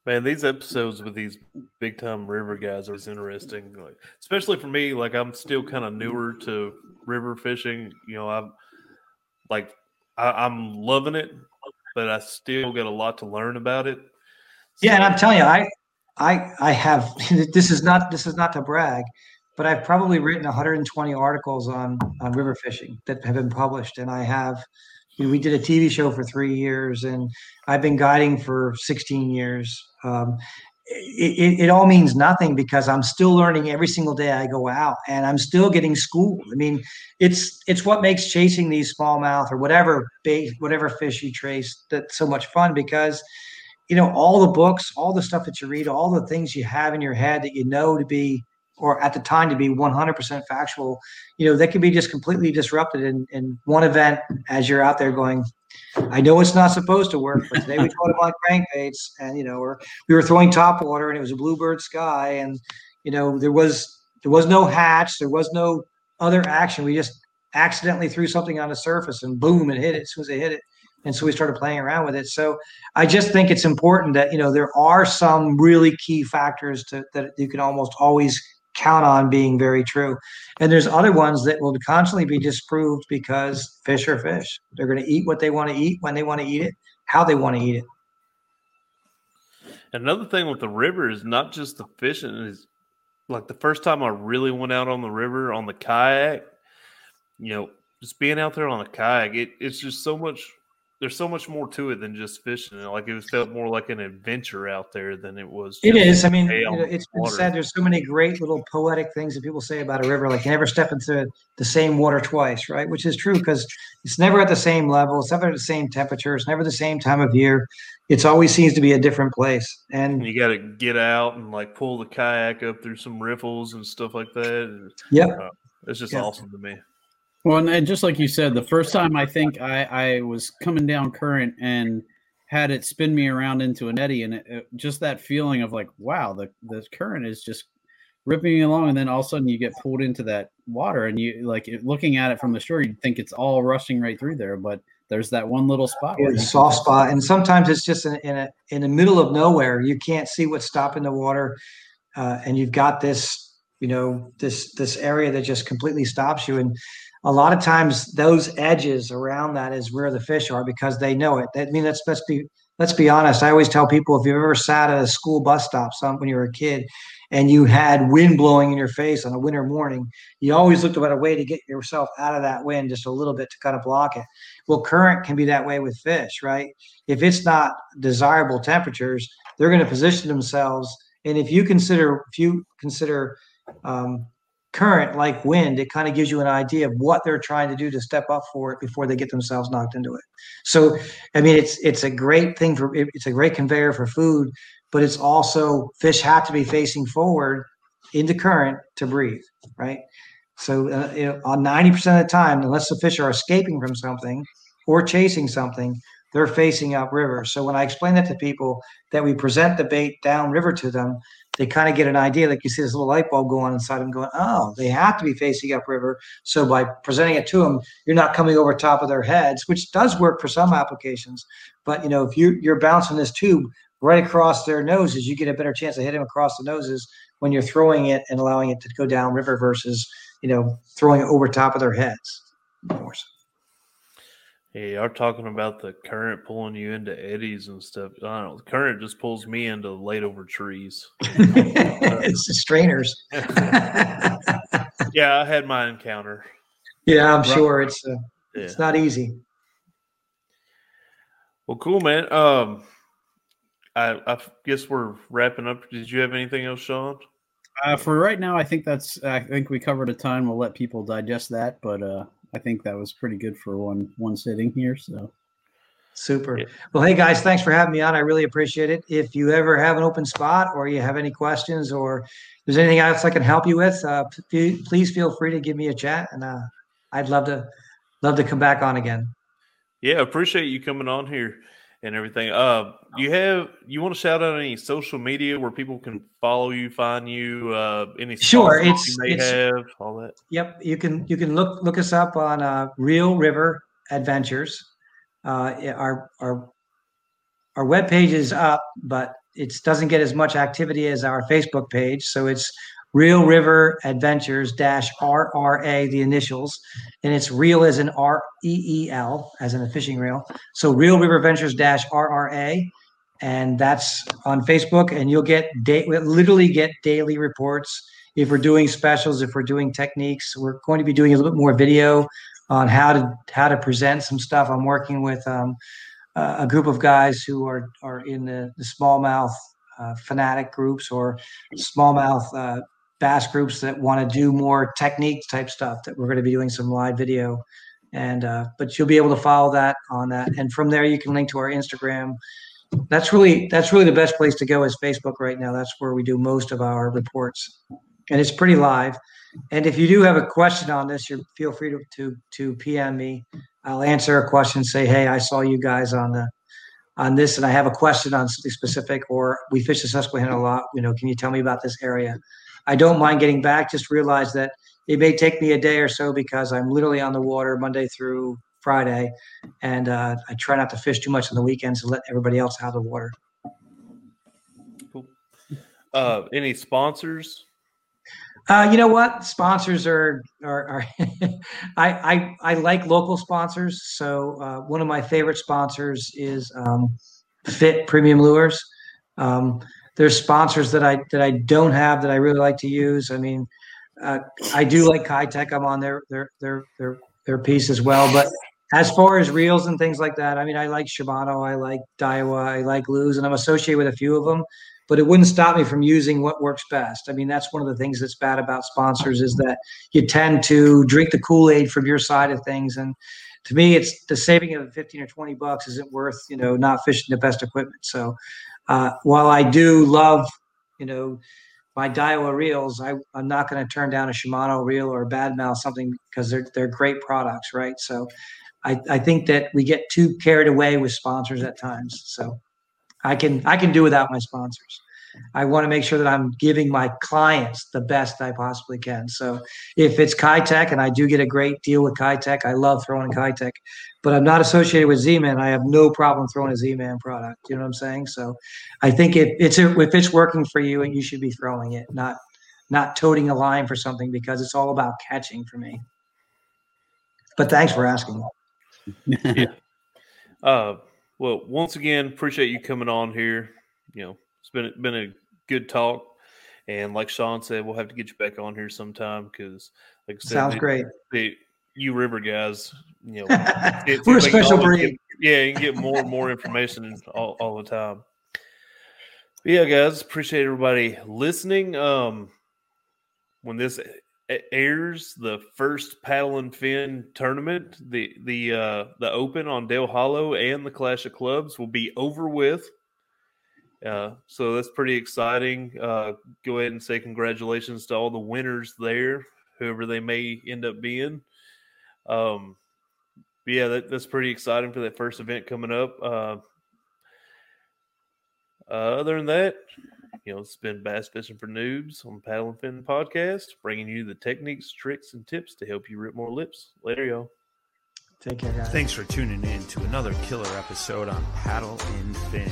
Man, these episodes with these big time river guys are interesting. Like, especially for me, like I'm still kind of newer to river fishing. You know, I'm like I, am loving it, but I still got a lot to learn about it. So, yeah, and I'm telling you, I I I have this is not this is not to brag, but I've probably written 120 articles on on river fishing that have been published, and I have. You know, we did a TV show for three years, and I've been guiding for 16 years. Um, it, it, all means nothing because I'm still learning every single day I go out, and I'm still getting schooled. I mean, it's it's what makes chasing these smallmouth or whatever bait, whatever fish you trace that so much fun because you know all the books, all the stuff that you read, all the things you have in your head that you know to be or at the time to be 100% factual, you know, that can be just completely disrupted in, in one event as you're out there going, I know it's not supposed to work, but today we caught them on crankbaits and, you know, or we were throwing top water and it was a bluebird sky and, you know, there was, there was no hatch. There was no other action. We just accidentally threw something on the surface and boom, it hit it as soon as they hit it. And so we started playing around with it. So I just think it's important that, you know, there are some really key factors to, that you can almost always count on being very true. And there's other ones that will constantly be disproved because fish are fish. They're going to eat what they want to eat when they want to eat it, how they want to eat it. Another thing with the river is not just the fishing is like the first time I really went out on the river on the kayak, you know, just being out there on a kayak, it, it's just so much there's so much more to it than just fishing. Like it felt more like an adventure out there than it was. It is. I mean, it's been water. said there's so many great little poetic things that people say about a river, like you never step into the same water twice, right? Which is true because it's never at the same level, it's never at the same temperature, it's never the same time of year. It's always seems to be a different place. And you got to get out and like pull the kayak up through some riffles and stuff like that. Yep. Uh, it's just yep. awesome to me. Well, and just like you said, the first time I think I, I was coming down current and had it spin me around into an eddy, and it, it, just that feeling of like, wow, the the current is just ripping me along, and then all of a sudden you get pulled into that water, and you like looking at it from the shore, you'd think it's all rushing right through there, but there's that one little spot. Yeah, a soft spot, and sometimes it's just in, in a in the middle of nowhere. You can't see what's stopping the water, uh, and you've got this, you know, this this area that just completely stops you, and a lot of times those edges around that is where the fish are because they know it. I mean, let's let's be let's be honest. I always tell people if you've ever sat at a school bus stop some when you were a kid and you had wind blowing in your face on a winter morning, you always looked about a way to get yourself out of that wind just a little bit to kind of block it. Well, current can be that way with fish, right? If it's not desirable temperatures, they're going to position themselves. And if you consider if you consider um, current like wind, it kind of gives you an idea of what they're trying to do to step up for it before they get themselves knocked into it. So, I mean, it's it's a great thing for it's a great conveyor for food, but it's also fish have to be facing forward into current to breathe, right? So, uh, you know, on ninety percent of the time, unless the fish are escaping from something or chasing something, they're facing upriver. So when I explain that to people, that we present the bait downriver to them, they kind of get an idea. Like you see this little light bulb go on inside them, going, oh, they have to be facing upriver. So by presenting it to them, you're not coming over top of their heads, which does work for some applications. But you know, if you you're bouncing this tube right across their noses, you get a better chance of hitting them across the noses when you're throwing it and allowing it to go down river versus you know throwing it over top of their heads. More so. Yeah, you're talking about the current pulling you into eddies and stuff. I don't know. The current just pulls me into laid over trees. it's the strainers. yeah, I had my encounter. Yeah, I'm right. sure it's uh, yeah. it's not easy. Well, cool, man. Um, I I guess we're wrapping up. Did you have anything else, Sean? Uh, for right now, I think that's. I think we covered a ton. We'll let people digest that, but uh, I think that was pretty good for one one sitting here. So super. Yeah. Well, hey guys, thanks for having me on. I really appreciate it. If you ever have an open spot or you have any questions or there's anything else I can help you with, uh, p- please feel free to give me a chat, and uh, I'd love to love to come back on again. Yeah, appreciate you coming on here and everything. Uh, you have you want to shout out any social media where people can follow you, find you, uh, any sure it's you may it's, have all that. Yep, you can you can look look us up on uh, Reel River Adventures. Uh, our our our web page is up, but it doesn't get as much activity as our Facebook page. So it's Reel River Adventures dash RRA, the initials, and it's real as an R E E L, as in a fishing reel. So Reel River Adventures dash RRA, and that's on Facebook. And you'll get da- literally get daily reports if we're doing specials, if we're doing techniques. We're going to be doing a little bit more video on how to how to present some stuff. I'm working with um, a group of guys who are are in the, the smallmouth uh, fanatic groups or smallmouth uh, bass groups that want to do more technique type stuff that we're going to be doing some live video. And uh, but you'll be able to follow that on that. And from there you can link to our instagram. That's really that's really the best place to go is facebook right now. That's where we do most of our reports. And it's pretty live. And if you do have a question on this you feel free to, to to pm me. I'll answer a question say hey i saw you guys on the on this and i have a question on something specific or we fish the susquehanna a lot. You know can you tell me about this area I don't mind getting back. Just realize that it may take me a day or so because I'm literally on the water Monday through Friday, and uh, I try not to fish too much on the weekends to let everybody else out of the water. Cool. Uh, any sponsors? Uh, you know what? Sponsors are are, are I, I I like local sponsors. So uh, one of my favorite sponsors is um, Fit Premium Lures. Um, there's sponsors that I that I don't have that I really like to use. I mean, uh, I do like Keitech. I'm on their their their their their piece as well. But as far as reels and things like that, I mean, I like Shimano, I like Daiwa, I like Lew's, and I'm associated with a few of them. But it wouldn't stop me from using what works best. I mean, that's one of the things that's bad about sponsors is that you tend to drink the Kool Aid from your side of things, and to me, it's the saving of 15 or 20 bucks isn't worth, you know, not fishing the best equipment. So uh, while I do love, you know, my Daiwa reels, I, I'm not going to turn down a Shimano reel or a Badmouth something because they're they're great products, right? So I, I think that we get too carried away with sponsors at times. So I can I can do without my sponsors. I want to make sure that I'm giving my clients the best I possibly can. So if it's Keitech, and I do get a great deal with Keitech, I love throwing Keitech, but I'm not associated with Z-Man. I have no problem throwing a Z-Man product. You know what I'm saying? So I think if it's if it's working for you, and you should be throwing it, not not toting a line for something because it's all about catching for me. But thanks for asking. yeah. Uh, well, once again, appreciate you coming on here. You know, it's been been a good talk, and like Sean said, we'll have to get you back on here sometime because, like I said, sounds great. The, you river guys, you know, it, we're a special breed. Yeah, you can get more and more information all, all the time. But yeah, guys, appreciate everybody listening. Um, when this airs, the first paddle and fin tournament, the the uh, the Open on Dale Hollow and the Clash of Clubs will be over with. Uh, so that's pretty exciting. Uh, go ahead and say congratulations to all the winners there, whoever they may end up being. Um, yeah, that, that's pretty exciting for that first event coming up. Uh, uh, other than that, you know, it's been Bass Fishing for Noobs on Paddle and Fin podcast, bringing you the techniques, tricks, and tips to help you rip more lips. Later, y'all. Take care, guys. Thanks for tuning in to another killer episode on Paddle and Fin.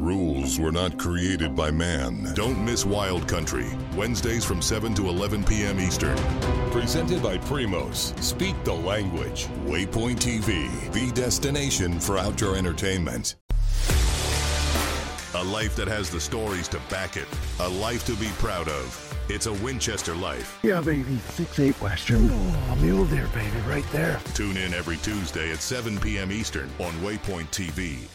rules were not created by man. Don't miss Wild Country, Wednesdays from 7 to 11 p.m. Eastern. Presented by Primos. Speak the language. Waypoint TV, the destination for outdoor entertainment. A life that has the stories to back it. A life to be proud of. It's a Winchester life. Yeah, baby. Six eight Western. Oh, mule deer, baby, right there. Tune in every Tuesday at 7 p.m. Eastern on Waypoint TV